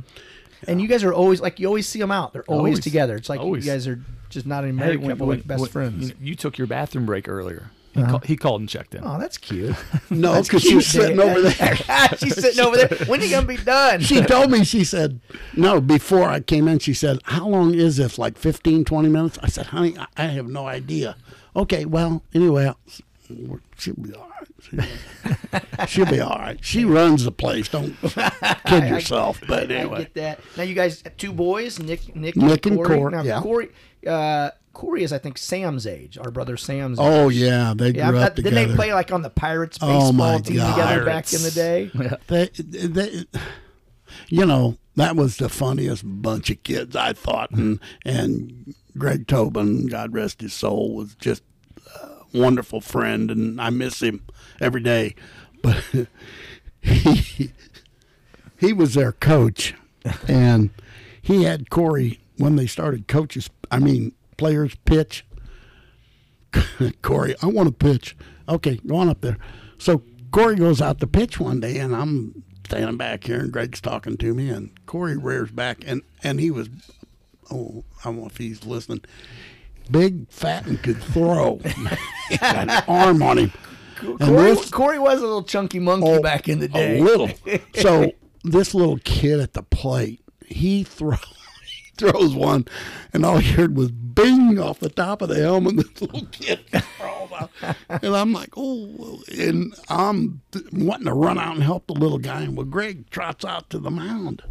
C: And you guys are always like you always see them out. They're always,
B: Always.
C: together. It's like
B: Always.
C: you guys are just not even
B: Hey,
C: married
B: when-
C: couple,
B: when-
C: like best
B: when-
C: friends.
B: You, you took your bathroom break earlier. He, call, he called and checked in.
C: oh, that's cute.
D: No, because she's sitting
C: Dave.
D: over there.
C: She's sitting over there. When are you gonna be done?
D: she told me, she said, no, before I came in, she said, how long is this? Like 15, 20 minutes? I said, honey, I- I have no idea. Okay, well, anyway, I'll- she'll be all right. She'll, she'll be all right. She runs the place. Don't kid yourself. But
C: I
D: anyway,
C: get that. Now you guys two boys, Nick, Nick,
D: Nick and
C: Corey.
D: Cor-
C: Now,
D: yeah.
C: Corey, uh, Corey is I think Sam's age. Our brother Sam's. Oh, age.
D: oh, yeah, they
C: yeah.
D: grew
C: I-
D: up
C: didn't
D: together.
C: they play like on the Pirates
D: Oh,
C: baseball
D: my
C: team
D: God.
C: together back in the day?
D: they, they, you know, that was the funniest bunch of kids I thought, and and Greg Tobin, God rest his soul, was just a wonderful friend, and I miss him every day. But he he was their coach, and he had Corey when they started coaches. I mean, players pitch. Corey, I want to pitch. Okay, go on up there. So Corey goes out to pitch one day, and I'm standing back here, and Greg's talking to me, and Corey rears back, and and he was, oh, I don't know if he's listening, big, fat, and could throw, an arm on him.
C: Corey,
D: this-
C: Corey was a little chunky monkey
D: Oh,
C: back in the day.
D: a little. So this little kid at the plate, he throws throws one, and all he heard was bing off the top of the helmet. This little kid crawls out, and I'm like, oh, and I'm wanting to run out and help the little guy. And well, Greg trots out to the mound,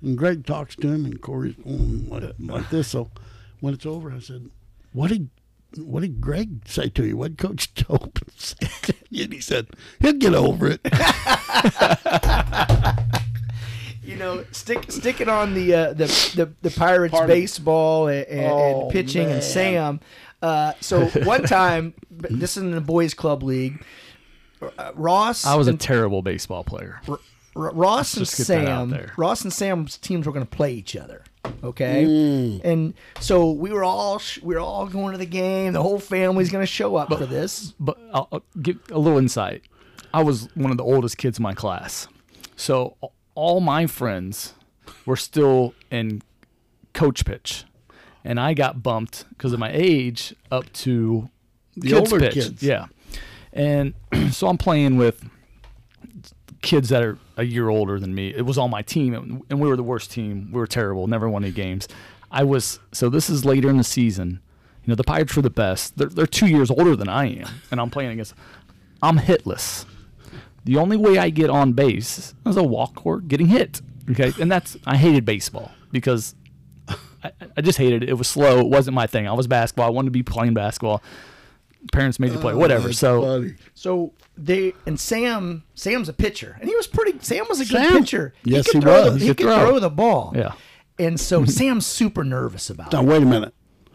D: and Greg talks to him, and Corey's going like, like this. So when it's over, I said, what did what did Greg say to you? What Coach Tobin say? And he said, he'll get over it.
C: you know, stick sticking on the uh, the, the the Pirates
D: Pardon.
C: baseball and, and,
D: Oh,
C: and pitching
D: man.
C: and Sam. Uh, so one time, this is in the boys' club league. Uh, Ross,
B: I was a terrible baseball player.
C: R- Ross and
B: just get that out
C: Sam.
B: there.
C: Ross and Sam's teams were going to play each other. Okay,
D: Mm.
C: and so we were all sh- we were all going to the game. The whole family's going to show up for this.
B: But I'll, I'll give a little insight. I was one of the oldest kids in my class, so a- all my friends were still in coach pitch, and I got bumped because of my age up to
D: The
B: kids
D: older
B: pitch.
D: kids.
B: Yeah, and so I'm playing with kids that are a year older than me. It was on my team, and- and we were the worst team. We were terrible. Never won any games. I was so. This is later in the season. You know, the Pirates were the best. They're, they're two years older than I am, and I'm playing against. I'm hitless. The only way I get on base is a walk or getting hit. Okay, and that's I hated baseball because I, I just hated it. It was slow. It wasn't my thing. I was basketball. I wanted to be playing basketball. Parents made you play, oh, whatever.
D: That's
B: So
D: funny.
C: So they and Sam Sam's a pitcher, and he was pretty. Sam was a good
D: Sam?
C: pitcher.
D: Yes,
C: could
D: he
C: throw
D: was.
C: The,
D: He
C: he
B: could
C: could
B: throw.
C: throw the ball.
B: Yeah.
C: And so Sam's super nervous about
D: Now
C: it.
D: wait a minute.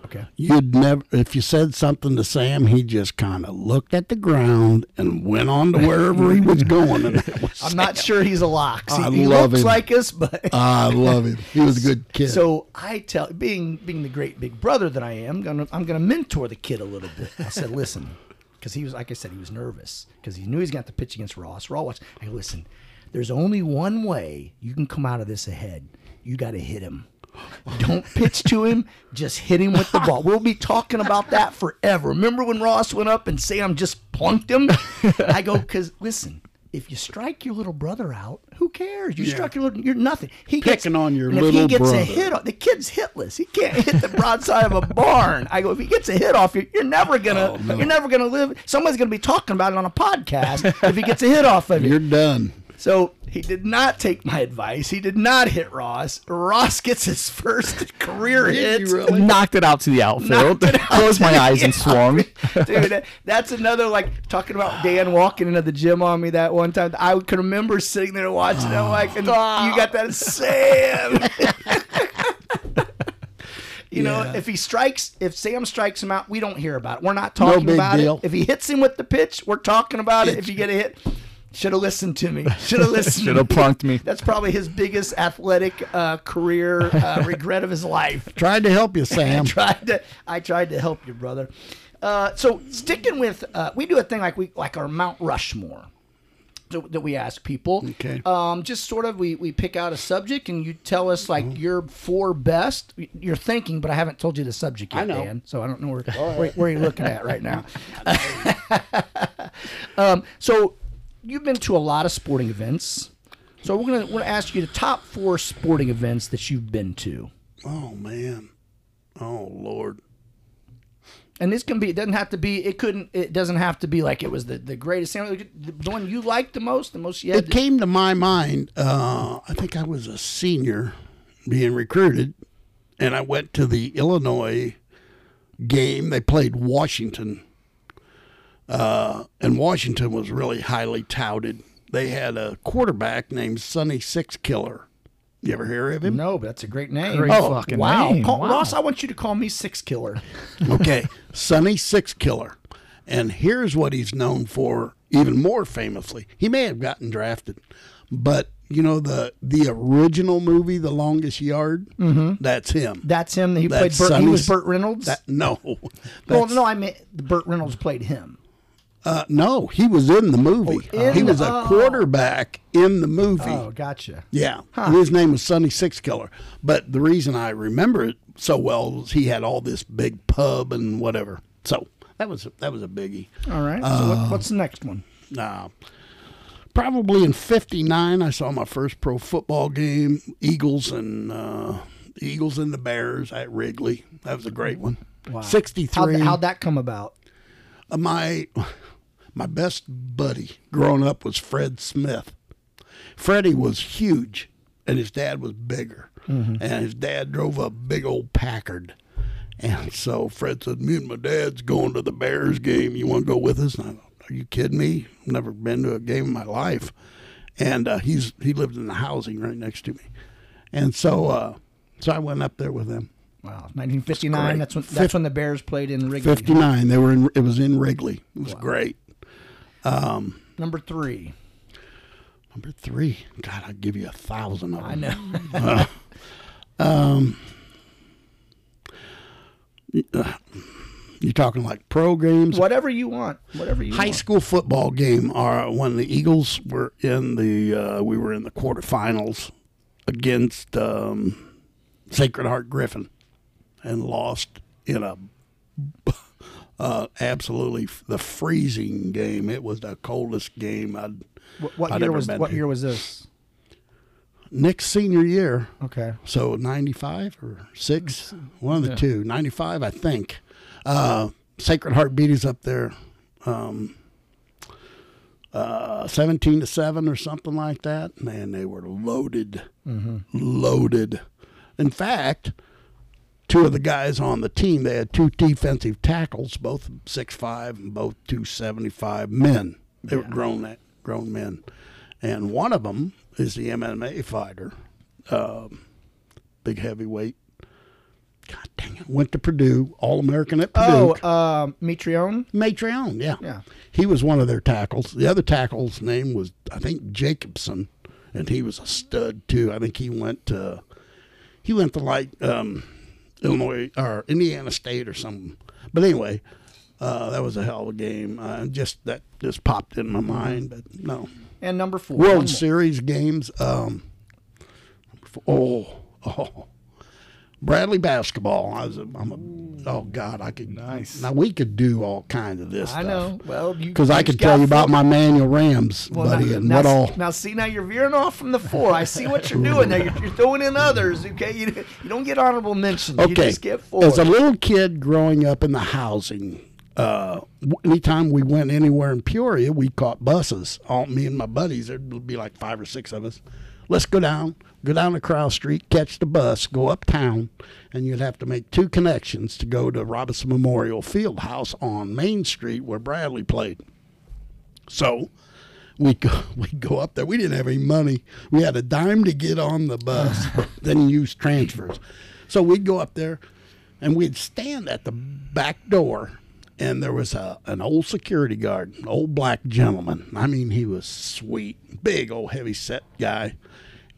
C: Okay.
D: You'd never, if you said something to Sam, he just kind of looked at the ground and went on to wherever he was going. And was
C: I'm not sure he's a lox. He,
D: I
C: he
D: love
C: looks
D: him.
C: like us, but
D: I love him. He was a good kid.
C: so I tell being being the great big brother that I am, gonna I'm gonna mentor the kid a little bit. I said, listen, because he was like I said, he was nervous because he knew he's got to pitch against Ross. Raw watch. I go, listen, there's only one way you can come out of this ahead. You got to hit him. Don't pitch to him. Just hit him with the ball. We'll be talking about that forever. Remember when Ross went up and Sam just plunked him? I go, because listen, if you strike your little brother out, who cares? You struck your little, you're nothing. He gets,
D: Picking on your
C: and if he gets
D: brother.
C: a hit, off, the kid's hitless. He can't hit the broadside of a barn. I go, if he gets a hit off, you're, you're never gonna,
D: Oh, no.
C: you're never gonna live. Somebody's gonna be talking about it on a podcast if he gets a hit off of you.
D: You're done.
C: So he did not take my advice. He did not hit Ross. Ross gets his first career hit.
D: really?
B: knocked it out to the outfield.
C: Knocked it out
B: Closed my eyes and swung.
C: Dude, that's another like talking about Dan walking into the gym on me that one time. I can remember sitting there watching. I'm like, and you got that Sam. You know,
D: Yeah.
C: if he strikes, if Sam strikes him out, we don't hear about it. We're not talking
D: big
C: about
D: deal.
C: it. If he hits him with the pitch, we're talking about it. If you get a hit, Should have listened to me. Should have listened.
B: Should have
C: me.
B: punked me.
C: That's probably his biggest athletic uh, career uh, regret of his life.
D: Tried to help you,
C: I
D: Sam.
C: tried to I tried to help you, brother. Uh, so sticking with uh, we do a thing like we like our Mount Rushmore. So, that we ask people.
D: Okay.
C: Um, just sort of we, we pick out a subject and you tell us like your four best. You're thinking, but I haven't told you the subject yet,
D: I know.
C: Dan. So I don't know where, where, where you're looking at right now. um, so you've been to a lot of sporting events. So we're gonna we're gonna ask you the top four sporting events that you've been to.
D: Oh man. Oh Lord.
C: and this can be it doesn't have to be it couldn't it doesn't have to be like it was the, the greatest the one you liked the most the most you
D: It came to my mind. Uh, I think I was a senior being recruited, and I went to the Illinois game. They played Washington, uh, and Washington was really highly touted. They had a quarterback named Sonny Sixkiller. You ever hear of him?
C: no but that's a great name
B: Great
C: oh
B: fucking
C: wow.
B: name.
C: Call,
B: Wow.
C: Ross I want you to call me Sixkiller
D: Okay, Sonny Six Killer. And here's what he's known for even more famously. He may have gotten drafted, but you know the the original movie, The Longest Yard. Mm-hmm. That's him.
C: that's him he played
D: That's
C: Burt, he was Burt Reynolds
D: That no,
C: well no I mean Burt Reynolds played him
D: uh, no, he was in the movie.
C: Oh, in
D: he was
C: the-
D: a
C: oh.
D: quarterback in the movie.
C: oh gotcha
D: Yeah, his name was Sonny Sixkiller. But the reason I remember it so well was he had all this big pub and whatever. So that was that was a biggie.
C: all right so
D: Uh,
C: what, what's the next one
D: Uh, probably in '59, I saw my first pro football game. Eagles and uh, Eagles and the Bears at Wrigley. That was a great one.
C: Wow.
D: '63.
C: how'd, how'd that come about
D: Uh, my my best buddy growing up was Fred Smith. Freddie was huge, and his dad was bigger, and his dad drove a big old Packard. And so Fred said, "Me and my dad's going to the Bears game. You want to go with us?" And I thought, "Are you kidding me? I've never been to a game in my life." And uh, he's he lived in the housing right next to me, and so uh, so I went up there with him.
C: wow 1959 that's when that's when the Bears played in Wrigley
D: 59. They were in. It was in Wrigley. It was great.
C: Um, number three
D: Number three. God, I'd give you a thousand of them.
C: I know uh, um, uh,
D: You're talking like pro games.
C: whatever you want whatever you
D: High
C: want
D: school football game. Are when the Eagles were in the. Uh, we were in the quarterfinals against um, Sacred Heart Griffin, and lost in a. Uh, absolutely the freezing game. It was the coldest game I'd.
C: what, what
D: I'd
C: year
D: ever
C: was what
D: to.
C: year was this
D: Nick's senior year,
C: okay
D: So 95 or 6, one of the two. 95, I think. Uh, Sacred Heart beat us up there um, uh, 17 to 7 or something like that. Man, they were loaded. Loaded. In fact, two of the guys on the team, they had two defensive tackles, both 6'5 and both 275 men. They were grown grown men. And one of them is the MMA fighter um, big heavyweight. God dang it! Went to Purdue, All American at Purdue.
C: oh um Mitrione
D: Matrion, yeah,
C: Yeah.
D: He was one of their tackles. The other tackle's name was I think Jacobson, and he was a stud too. I think he went to he went to like um, Illinois or Indiana State or something. But anyway, uh, that was a hell of a game. Uh, just that just popped in my mind. But no,
C: and number four
D: World. Series games. Um, oh, oh, Bradley basketball. I was. A, I'm a. Oh God, I could.
B: Nice.
D: Now we could do all kinds of this.
C: I know. Well,
D: Because I could tell you about my Manual Rams,
C: Well,
D: buddy,
C: now,
D: and
C: now,
D: what all.
C: Now, see, now you're veering off from the four. I see what you're doing there. You're, you're throwing in others. Okay, you, you don't get honorable mention. You
D: Okay.
C: just get four.
D: As a little kid growing up in the housing, uh, anytime we went anywhere in Peoria, we caught buses. All me and my buddies, there'd be like five or six of us. Let's go down, go down to Crow Street, catch the bus, go uptown, and you'd have to make two connections to go to Robertson Memorial Field House on Main Street where Bradley played. So we go we go up there. We didn't have any money. We had a dime to get on the bus, then use transfers. So we'd go up there, and we'd stand at the back door, and there was a an old security guard, an old black gentleman. I mean, he was sweet, big old heavy set guy,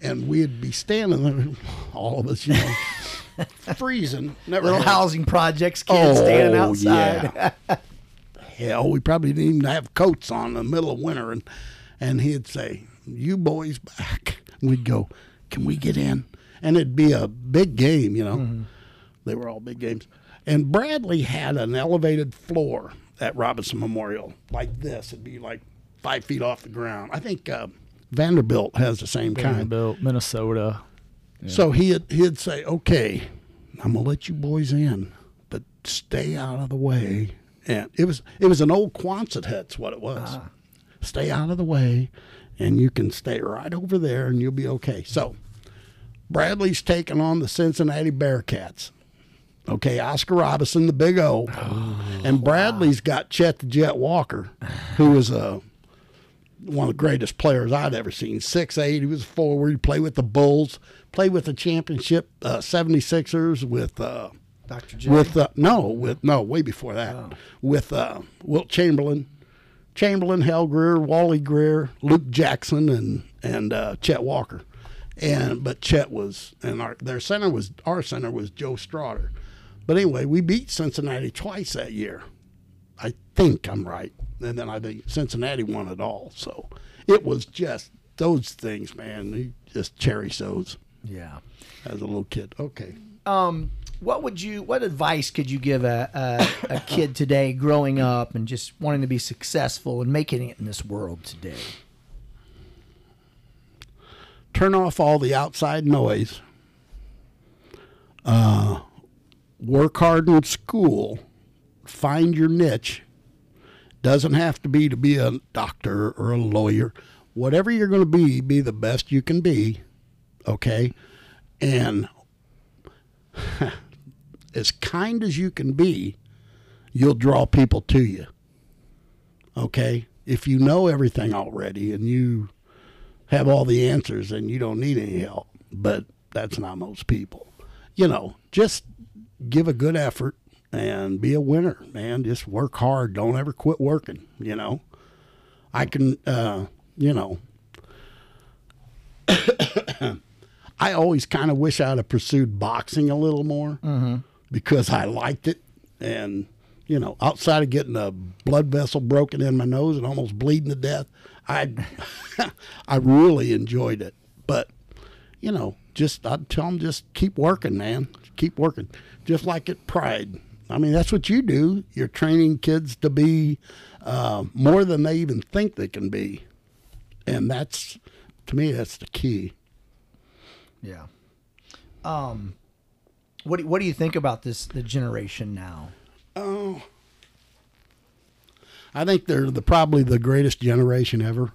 D: and we'd be standing there, all of us, you know, freezing. Never
C: Little
D: had-
C: housing projects, kids standing outside.
D: Oh, yeah. Hell, we probably didn't even have coats on in the middle of winter, and and he'd say, "You boys back." We'd go, "Can we get in?" And it'd be a big game, you know. They were all big games. And Bradley had an elevated floor at Robertson Memorial, like this. It'd be like five feet off the ground. I think uh, Vanderbilt has the same kind.
B: Vanderbilt, Minnesota.
D: So he'd he'd say, "Okay, I'm gonna let you boys in, but stay out of the way." And it was it was an old Quonset hut's what it was. Ah. Stay out of the way, and you can stay right over there, and you'll be okay. So Bradley's taking on the Cincinnati Bearcats. Okay, Oscar Robertson, the Big O, oh, and Bradley's got Chet the Jet Walker, who was a one of the greatest players I'd ever seen. Six eight, he was a forward. He played with the Bulls, played with the championship uh, 76ers with uh,
C: Dr. J.
D: with uh, no with no way before that with uh, Wilt Chamberlain, Chamberlain, Hal Greer, Wally Greer, Luke Jackson, and and uh, Chet Walker, and but Chet was and our their center was our center was Joe Strawder, but anyway we beat Cincinnati twice that year. I think I'm right. And then I think Cincinnati won it all. So it was just those things, man. You just cherish those
C: yeah.
D: as a little kid. Okay.
C: Um, what would you? What advice could you give a, a a kid today, growing up and just wanting to be successful and making it in this world today?
D: Turn off all the outside noise. Uh, work hard in school. Find your niche. Doesn't have to be to be a doctor or a lawyer. Whatever you're going to be, be the best you can be. Okay? And as kind as you can be, you'll draw people to you. Okay? If you know everything already and you have all the answers and you don't need any help, but that's not most people. You know, just give a good effort and be a winner, man. Just work hard. Don't ever quit working, you know. I can, uh, you know, I always kind of wish I'd have pursued boxing a little more because I liked it. And, you know, outside of getting a blood vessel broken in my nose and almost bleeding to death, I, I really enjoyed it. But, you know, just I'd tell them just keep working, man. Keep working. Just like at Pride. I mean, that's what you do. You're training kids to be uh, more than they even think they can be. And that's, to me, that's the key.
C: Yeah. Um, what do, what do you think about this the generation now?
D: Oh, I think they're the probably the greatest generation ever.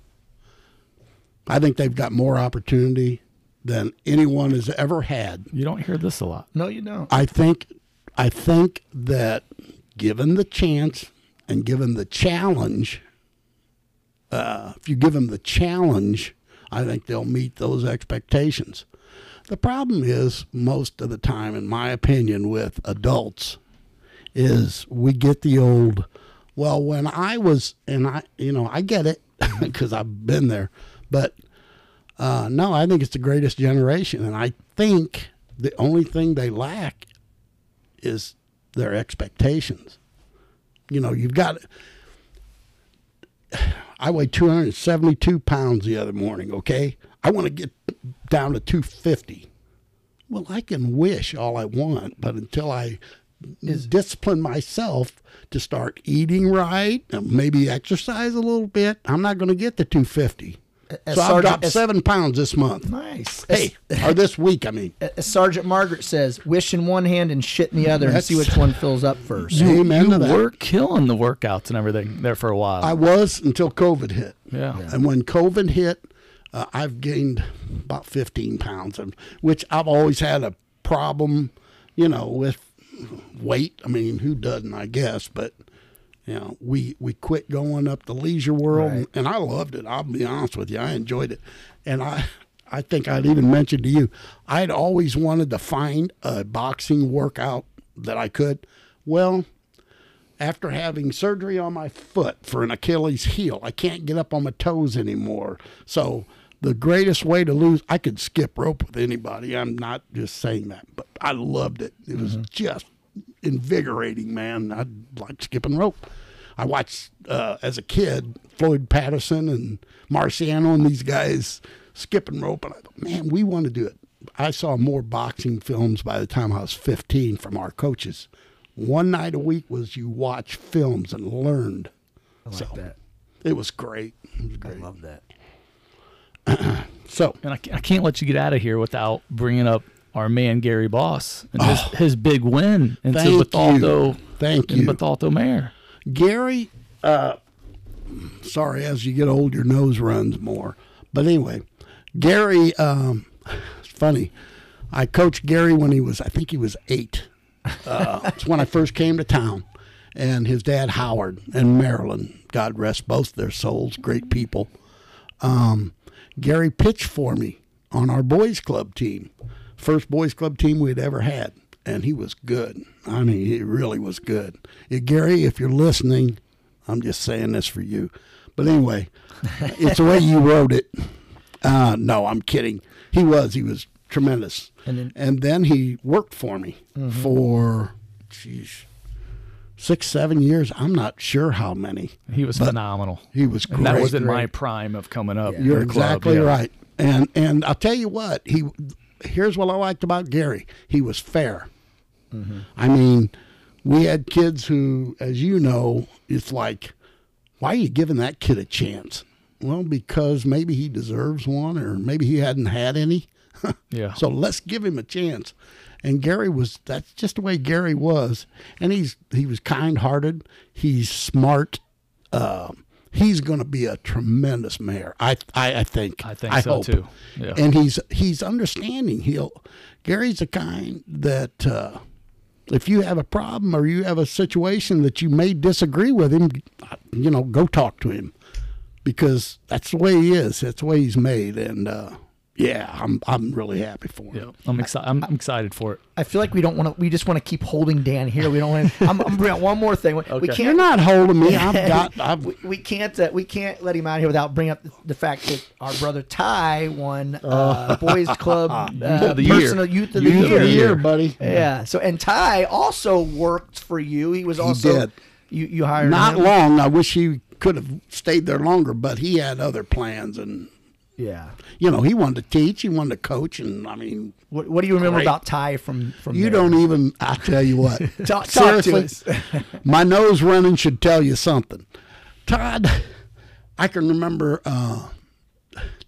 D: I think they've got more opportunity than anyone has ever had.
B: You don't hear this a lot.
C: No, you don't.
D: I think I think that given the chance and given the challenge, uh, if you give them the challenge, I think they'll meet those expectations. The problem is most of the time, in my opinion, with adults, is we get the old. Well, when I was, and I, you know, I get it because I've been there, but uh, no, I think it's the greatest generation, and I think the only thing they lack is their expectations. You know, you've got. I weighed 272 pounds the other morning, okay? I want to get down to 250. Well, I can wish all I want, but until I discipline myself to start eating right, and maybe exercise a little bit, I'm not going to get to 250.
C: As
D: so I've dropped
C: as-
D: seven pounds this month.
C: Nice.
D: Hey, or this week, I mean.
C: As Sergeant Margaret says, wish in one hand and shit in the other, and see which one fills up first.
D: You- Amen
B: you were killing the workouts and everything there for a while.
D: I was until COVID hit.
B: yeah.
D: And when COVID hit, uh, I've gained about 15 pounds, and- which I've always had a problem, you know, with weight. I mean, who doesn't, I guess, but. You know, we, we quit going up the leisure world,
C: Right.
D: and I loved it. I'll be honest with you, I enjoyed it, and I I think I'd even mentioned to you, I'd always wanted to find a boxing workout that I could. Well, after having surgery on my foot for an Achilles heel. I can't get up on my toes anymore. So the greatest way to lose, I could skip rope with anybody. I'm not just saying that, but I loved it. It was mm-hmm. just invigorating, man. I like skipping rope. I watched uh, as a kid Floyd Patterson and Marciano and these guys skipping rope, and I thought, man, we want to do it. I saw more boxing films by the time I was 15 from our coaches. One night a week was you watch films and learned.
C: I like
D: So,
C: that.
D: It was great. It was
C: I love that.
D: So
B: And I, I can't let you get out of here without bringing up our man Gary Boss and his, his big win into
D: Thank
B: Bethalto
D: you. Thank
B: in
D: you.
B: Bethalto Mayor.
D: Gary, uh, sorry, as you get old, your nose runs more. But anyway, Gary, um, it's funny. I coached Gary when he was, I think he was eight. Uh, it's when I first came to town. And his dad, Howard, and Marilyn, God rest both their souls, great people. Um, Gary pitched for me on our boys club team, first boys club team we'd ever had, and he was good. I mean, he really was good. Yeah, Gary, if you're listening, I'm just saying this for you. But anyway, it's the way you wrote it. Uh, no, I'm kidding. He was. He was tremendous.
C: And then-
D: then he worked for me for, geez, six, seven years. I'm not sure how many.
B: He was phenomenal.
D: He was great.
B: And that was in my prime of coming up.
D: You're
B: in club,
D: exactly
B: yeah.
D: right. And and I'll tell you what, he here's what I liked about Gary. He was fair.
B: Mm-hmm.
D: I mean, we had kids who, as you know, it's like, why are you giving that kid a chance? Well, because maybe he deserves one, or maybe he hadn't had any.
B: Yeah.
D: So let's give him a chance. And Gary was that's just the way Gary was. And he's he was kind hearted. He's smart. Uh, he's going to be a tremendous mayor. I I, I think.
B: I think so,
D: hope.
B: too. Yeah.
D: And he's he's understanding. He'll Gary's the kind that uh, if you have a problem or you have a situation that you may disagree with him, you know, go talk to him because that's the way he is. That's the way he's made. And uh, yeah, I'm I'm really happy for him.
B: Yeah. I'm excited. I'm excited for it.
C: I feel like we don't want to. We just want to keep holding Dan here. We don't want. to I'm, I'm bringing out one more thing. We
B: Okay.
C: can't.
D: You're not holding me. I've got. I've,
C: we, we can't uh, we can't let him out here without bringing up the, the fact that our brother Ty won uh, boys club uh,
B: of the year.
C: personal youth of the
D: Youth
C: year.
D: of the year, buddy.
C: Yeah. So and Ty also worked for you. He was also
D: did.
C: you you hired
D: Not
C: him.
D: long. I wish he could have stayed there longer, but he had other plans, and
C: Yeah.
D: you know he wanted to teach, he wanted to coach, and I mean,
C: What, what do you remember
D: Great.
C: about Ty from from
D: you
C: there?
D: don't even. I tell you what,
C: Talk- talk to
D: seriously, my nose running should tell you something. Todd, I can remember. Uh,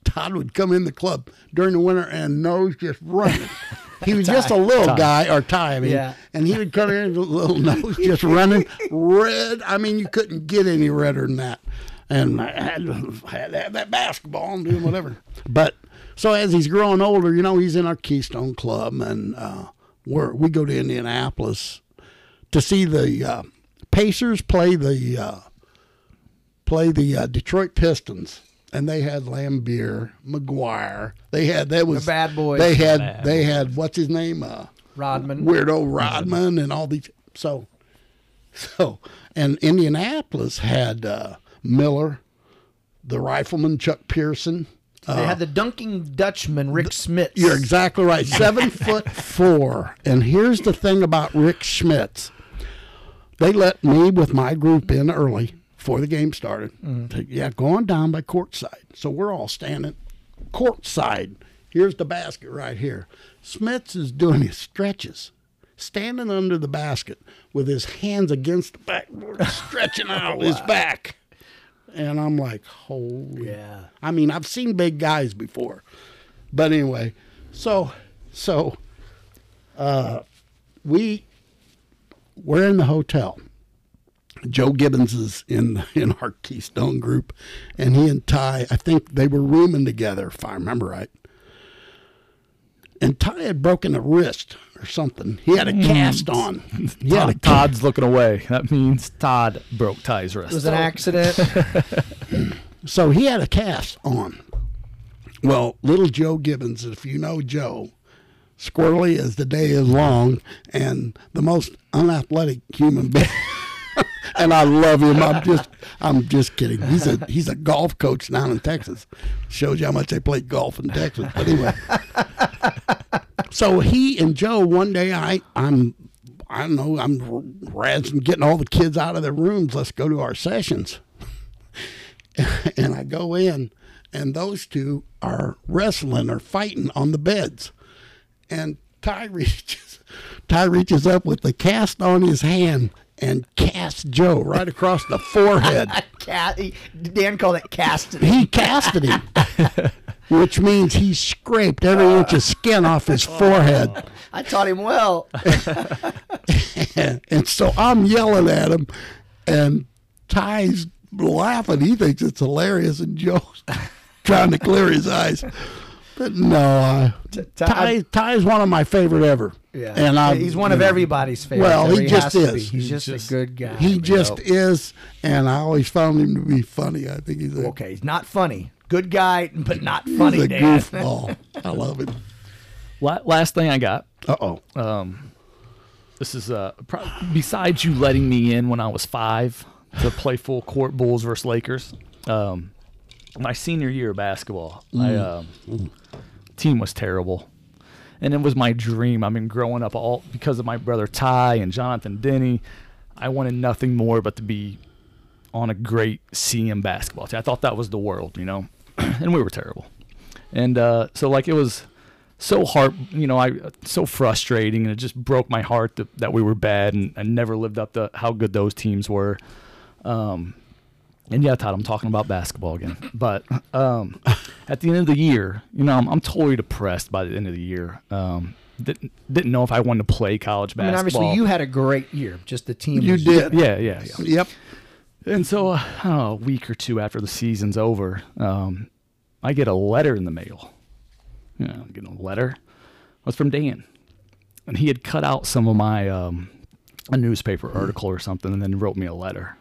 D: Todd would come in the club during the winter and nose just running. He was just a little guy, or Ty, I mean,
C: Yeah.
D: and he would come in with a little nose just running red. I mean, you couldn't get any redder than that. And I had, to- I had to have that basketball and doing whatever. But so as he's growing older, you know, he's in our Keystone Club, and uh, we're, we go to Indianapolis to see the uh, Pacers play the uh, play the uh, Detroit Pistons, and they had Laimbeer, McGuire. They had that was
C: bad boys.
D: They had
B: Bad
D: they had what's his name, uh,
C: Rodman.
D: Weirdo Rodman, and all these. So, so, and Indianapolis had uh, Miller, the rifleman Chuck Person.
C: They had uh, the dunking Dutchman Rick Smits.
D: You're exactly right. Seven foot four. And here's the thing about Rick Schmitz. They let me with my group in early before the game started. Mm. To- yeah, going down by courtside. So we're all standing courtside. Here's the basket right here. Schmitz is doing his stretches, standing under the basket with his hands against the backboard, stretching out his back. And I'm like, holy
C: Yeah.
D: I mean, I've seen big guys before, but anyway, so so uh, we we're in the hotel. Joe Gibbons is in in our Keystone group, and he and Ty, I think they were rooming together, if I remember right. And Ty had broken a wrist or something. He had a mm-hmm. cast on. He had a
B: Todd, Todd's looking away. That means Todd broke Ty's wrist.
C: It was an accident.
D: So he had a cast on. Well, little Joe Gibbons, if you know Joe, squirrely as the day is long and the most unathletic human being. and I love him. I'm just, I'm just kidding. He's a he's a golf coach down in Texas. Shows you how much they play golf in Texas. But anyway, so he and Joe one day, I I'm I don't know, I'm razzing, getting all the kids out of their rooms. Let's go to our sessions. and I go in, and those two are wrestling or fighting on the beds. And Ty reaches, Ty reaches up with the cast on his hand and casts Joe right across the forehead.
C: Dan called it casting.
D: He casted him, which means he scraped every inch of skin off his forehead.
C: I taught him well.
D: and so I'm yelling at him, and Ty's laughing. He thinks it's hilarious, and Joe's trying to clear his eyes. But no, uh,
C: Ty-
D: Ty Ty's one of my favorite ever.
C: Yeah,
D: and I,
C: he's one of
D: know,
C: everybody's favorites.
D: Well, he
C: He
D: just
C: has to be.
D: is.
C: He's
D: He's
C: just,
B: just-
C: a good guy.
D: He just
C: Yep.
D: is, and I always found him to be funny. I think he's a,
C: okay. He's not funny. Good guy, but not
D: he's
C: funny.
D: a
C: Dan.
D: goofball. I love it.
B: La- last thing I got.
D: Uh oh.
B: Um, this is uh, pro- besides you letting me in when I was five to play full court Bulls versus Lakers. Um, my senior year of basketball, my um, team was terrible, and it was my dream. I mean, growing up all because of my brother Ty and Jonathan Denny, I wanted nothing more but to be on a great CM basketball team. I thought that was the world, you know, and we were terrible. And uh, so, like, it was so hard, you know, I so frustrating, and it just broke my heart that, that we were bad and, and never lived up to how good those teams were. Um, and yeah, Todd, I'm talking about basketball again. But um, at the end of the year, you know, I'm, I'm totally depressed by the end of the year. Um, didn't didn't know if I wanted to play college
C: I mean,
B: basketball.
C: obviously, you had a great year. Just the team.
D: You
C: was-
D: did.
B: yeah, yeah, yeah.
D: Yep.
B: And so, uh, know, a week or two after the season's over, um, I get a letter in the mail. You know, I get a letter. It was from Dan, and he had cut out some of my um, a newspaper article or something, and then wrote me a letter.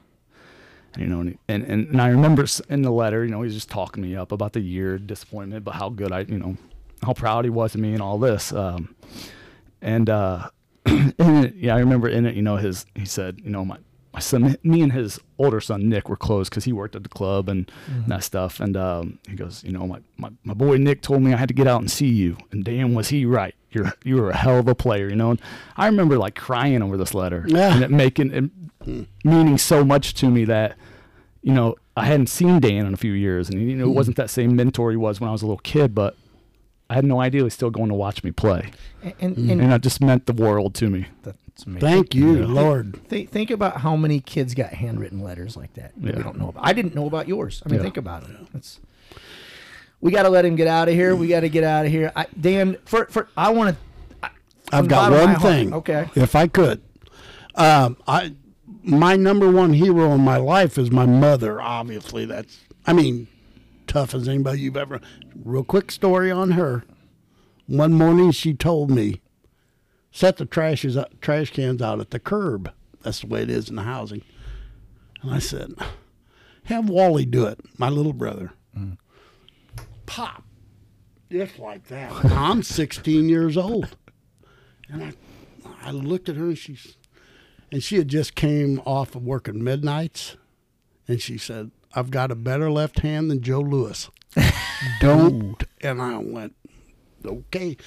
B: And, you know, and, and and I remember in the letter, you know, he's just talking me up about the year, disappointment, but how good I, you know, how proud he was of me and all this. Um, and uh, yeah, I remember in it, you know, his he said, you know, my my son, me and his older son Nick were close because he worked at the club and that stuff. And um, he goes, you know, my, my my boy Nick told me I had to get out and see you, and damn, was he right? You're you were a hell of a player, you know. And I remember like crying over this letter
D: Yeah.
B: and it making it meaning so much to me that you know I hadn't seen Dan in a few years, and you know it wasn't that same mentor he was when I was a little kid, but. I had no idea he was still going to watch me play,
C: And, and, and
B: and that just meant the world to me.
C: That's amazing.
D: Thank you, Lord.
C: Think, think about how many kids got handwritten letters like that. that
B: Yeah.
C: We don't know about. I didn't know about yours. I mean,
B: Yeah.
C: think about it. That's. We got to let him get out of here. We got to get out of here. I, Dan, for for I want to.
D: I've got one thing.
C: Okay.
D: If I could, um, I my number one hero in my life is my mother. Obviously, that's I mean, tough as anybody you've ever. Real quick story on her. One morning, she told me, "Set the trashes up, trash cans out at the curb." That's the way it is in the housing. And I said, "Have Wally do it, my little brother." Mm. Pop, just like that. I'm 16 years old. And I, I looked at her and she's, and she had just came off of working midnights, and she said, "I've got a better left hand than Joe Louis." Don't. And I went, okay,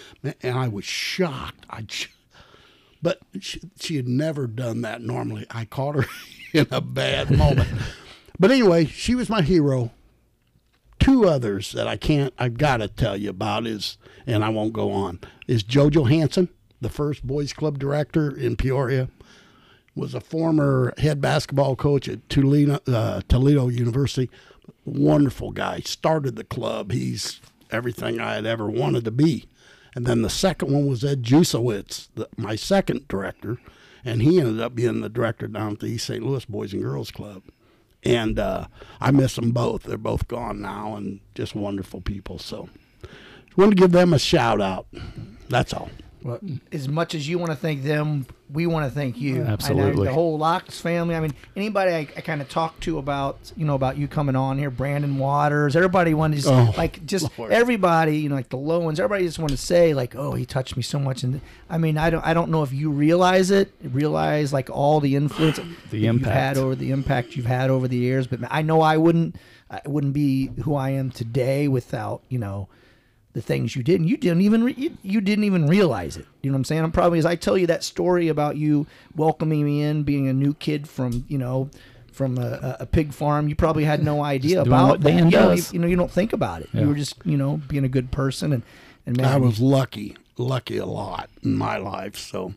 D: and I was shocked. I, j- but she, she had never done that normally. I caught her in a bad moment. But anyway, she was my hero two others that I can't, I've got to tell you about is, and I won't go on, is JoJo Hansen, the first boys club director in Peoria, was a former head basketball coach at Toledo, uh, Toledo University. Wonderful guy. Started the club. He's everything I had ever wanted to be. And then the second one was Ed Jusowitz, the, my second director, and he ended up being the director down at the East St. Louis Boys and Girls Club and uh, I miss them both. They're both gone now, and just wonderful people. So, just wanted to give them a shout out. That's all.
C: Well, as much as you want to thank them, we want to thank you.
B: Absolutely.
C: the whole Locks family. I mean, anybody I, I kind of talked to about, you know, about you coming on here, Brandon Waters, everybody wanted to,
D: Oh,
C: like, just
D: Lord.
C: everybody, you know, like the Lowens, everybody just wanted to say, like, oh, he touched me so much. And I mean, I don't, I don't know if you realize it, realize like all the influence that you've
B: impact.
C: had over the impact you've had over the years. But I know I wouldn't, I wouldn't be who I am today without, you know, the things you did, and you didn't even re- you, you didn't even realize it. You know what I'm saying? I'm probably as I tell you that story about you welcoming me in, being a new kid from you know from a, a- a pig farm. You probably had no idea about
B: what
C: that.
B: Dan
C: you, know,
B: does.
C: you, you know, you don't think about it.
B: Yeah.
C: You were just you know being a good person, and and man,
D: I was lucky, lucky a lot in my life. So,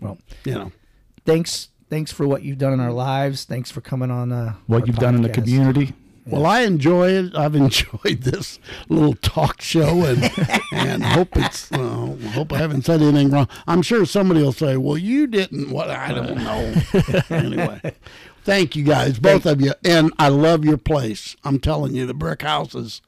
C: well.
D: you know,
C: Thanks, thanks for what you've done in our lives. Thanks for coming on. Uh,
B: What you've done in the community.
D: Well, I enjoy it. I've enjoyed this little talk show, and and hope it's. Uh, hope I haven't said anything wrong. I'm sure somebody will say, "Well, you didn't." What I don't know. anyway, thank you guys, both of you, and I love your place. I'm telling you, the brick house is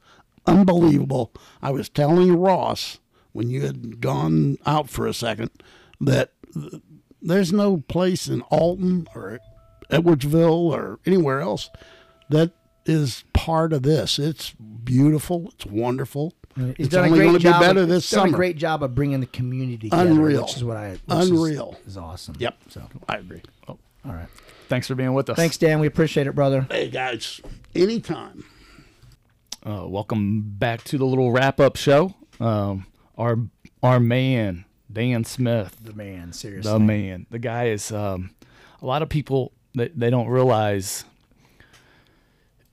D: unbelievable. I was telling Ross when you had gone out for a second that th- there's no place in Alton or Edwardsville or anywhere else that is part of this. It's beautiful. It's wonderful.
C: He's
D: it's
C: done a
D: only
C: great
D: going to be
C: job.
D: better
C: of,
D: this
C: done
D: summer.
C: a great job of bringing the community together,
D: Unreal.
C: which is what I which is-
D: Unreal.
C: is, awesome.
D: Yep.
C: So,
B: I agree. Oh,
C: all right.
B: thanks for being with us.
C: Thanks, Dan. We appreciate it, brother.
D: Hey guys, anytime.
B: Uh, welcome back to the little wrap up show. Um, our our man Dan Smith,
C: The man, seriously.
B: the man, the guy is. Um, a lot of people they, they don't realize.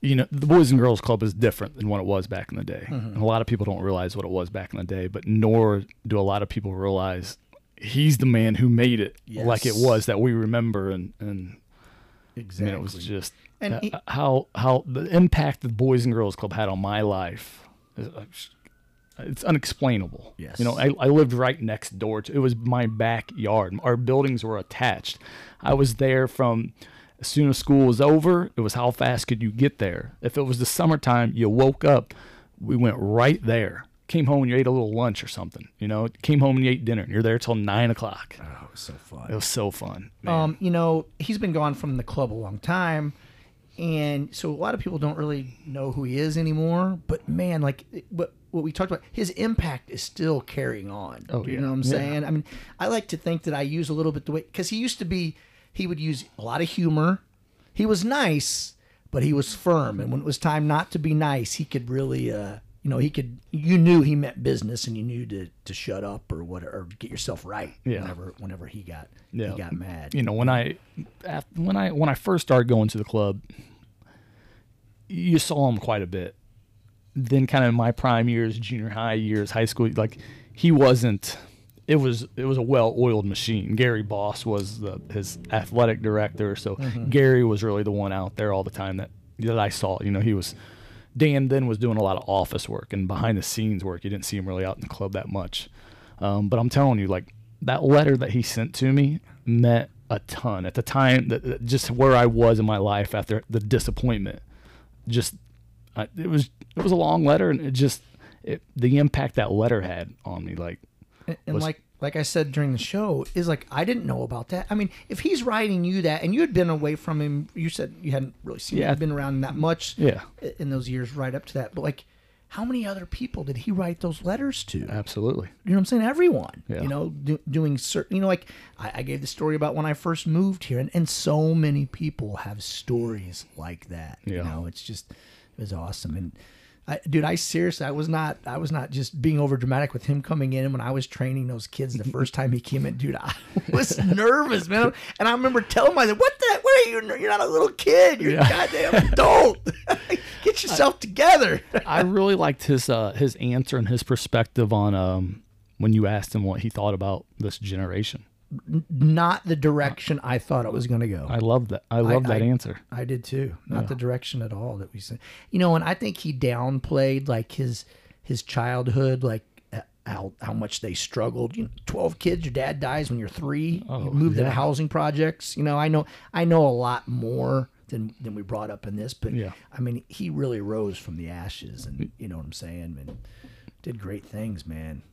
B: You know, the Boys and Girls Club is different than what it was back in the day.
C: Mm-hmm.
B: And a lot of people don't realize what it was back in the day, but nor do a lot of people realize he's the man who made it like it was that we remember and and I
C: exactly.
B: mean, it was just
C: And
B: uh,
C: he-
B: how how the impact the Boys and Girls Club had on my life. is, uh, It's unexplainable.
C: Yes.
B: You know, I, I lived right next door to it was my backyard. Our buildings were attached. I was there from as soon as school was over, it was how fast could you get there. If it was the summertime, you woke up, we went right there. Came home and you ate a little lunch or something. You know, came home and you ate dinner and you're there till nine o'clock.
C: oh, it was so fun.
B: It was so fun. man.
C: Um, you know, he's been gone from the club a long time, and so a lot of people don't really know who he is anymore. But man, like what what we talked about, his impact is still carrying on.
B: Oh,
C: you
B: yeah.
C: know what I'm
B: Yeah.
C: saying? I mean, I like to think that I use a little bit the way because he used to be, he would use a lot of humor. He was nice, but he was firm, and when it was time not to be nice, he could really. Uh, you know, he could. You knew he meant business, and you knew to, to shut up or what, or get yourself right.
B: Yeah.
C: Whenever, whenever he got,
B: Yeah.
C: he got mad.
B: you know when I when I when I first started going to the club, you saw him quite a bit. Then, kind of in my prime years, junior high years, high school, like he wasn't. It was it was a well-oiled machine. Gary Boss was the his athletic director, so Gary was really the one out there all the time that that I saw. You know, he was Dan then was doing a lot of office work and behind the scenes work. You didn't see him really out in the club that much. Um, but I'm telling you, like that letter that he sent to me meant a ton at the time. That, that just where I was in my life after the disappointment, just I, it was it was a long letter, and it just it, the impact that letter had on me. Like
C: and, and
B: was-
C: like like I said during the show, is like I didn't know about that. I mean, if he's writing you that, and you had been away from him, you said you hadn't really seen,
B: Yeah.
C: him, been around that much,
B: Yeah.
C: in those years right up to that. But like, how many other people did he write those letters to?
B: absolutely,
C: You know what I'm saying? Everyone.
B: Yeah.
C: You know, do, doing certain. You know, like I, I gave the story about when I first moved here, and, and so many people have stories like that.
B: Yeah.
C: You know, it's just it was awesome. And I, dude, I seriously, I was not, I was not just being over dramatic with him coming in. And when I was training those kids the first time he came in, dude, I was nervous, man. And I remember telling myself, "What the? What are you? You're not a little kid. You're a
B: Yeah.
C: goddamn adult. Get yourself together."
B: I really liked his uh, his answer and his perspective on um, when you asked him what he thought about this generation.
C: Not the direction I thought it was going to go.
B: I love that. I love that
C: I-
B: answer.
C: I did too. Not the direction at all that we said. You know, and I think he downplayed like his his childhood, like uh, how how much they struggled. You know, twelve kids. Your dad dies when you're three.
B: Oh,
C: you moved into
B: yeah.
C: housing projects. You know, I know I know a lot more than than we brought up in this, but
B: Yeah.
C: I mean, he really rose from the ashes, and you know what I'm saying, and did great things, man.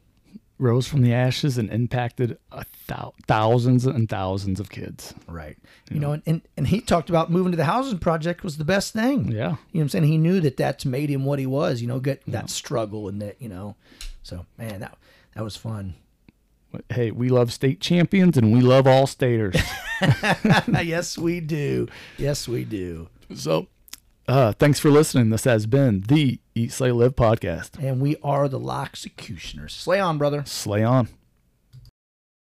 B: Rose from the ashes and impacted a thou- thousands and thousands of kids.
C: Right. You know, and, and, and he talked about moving to the housing project was the best thing.
B: Yeah.
C: You know what I'm saying? He knew that that's made him what he was, you know, get that struggle and that, you know. So, man, that that was fun.
B: Hey, we love state champions and we love all staters.
C: yes, we do. Yes, we do.
B: so, uh, thanks for listening. This has been the Eat Slay Live podcast.
C: And we are the Loxecutioners. Slay on, brother.
B: Slay on.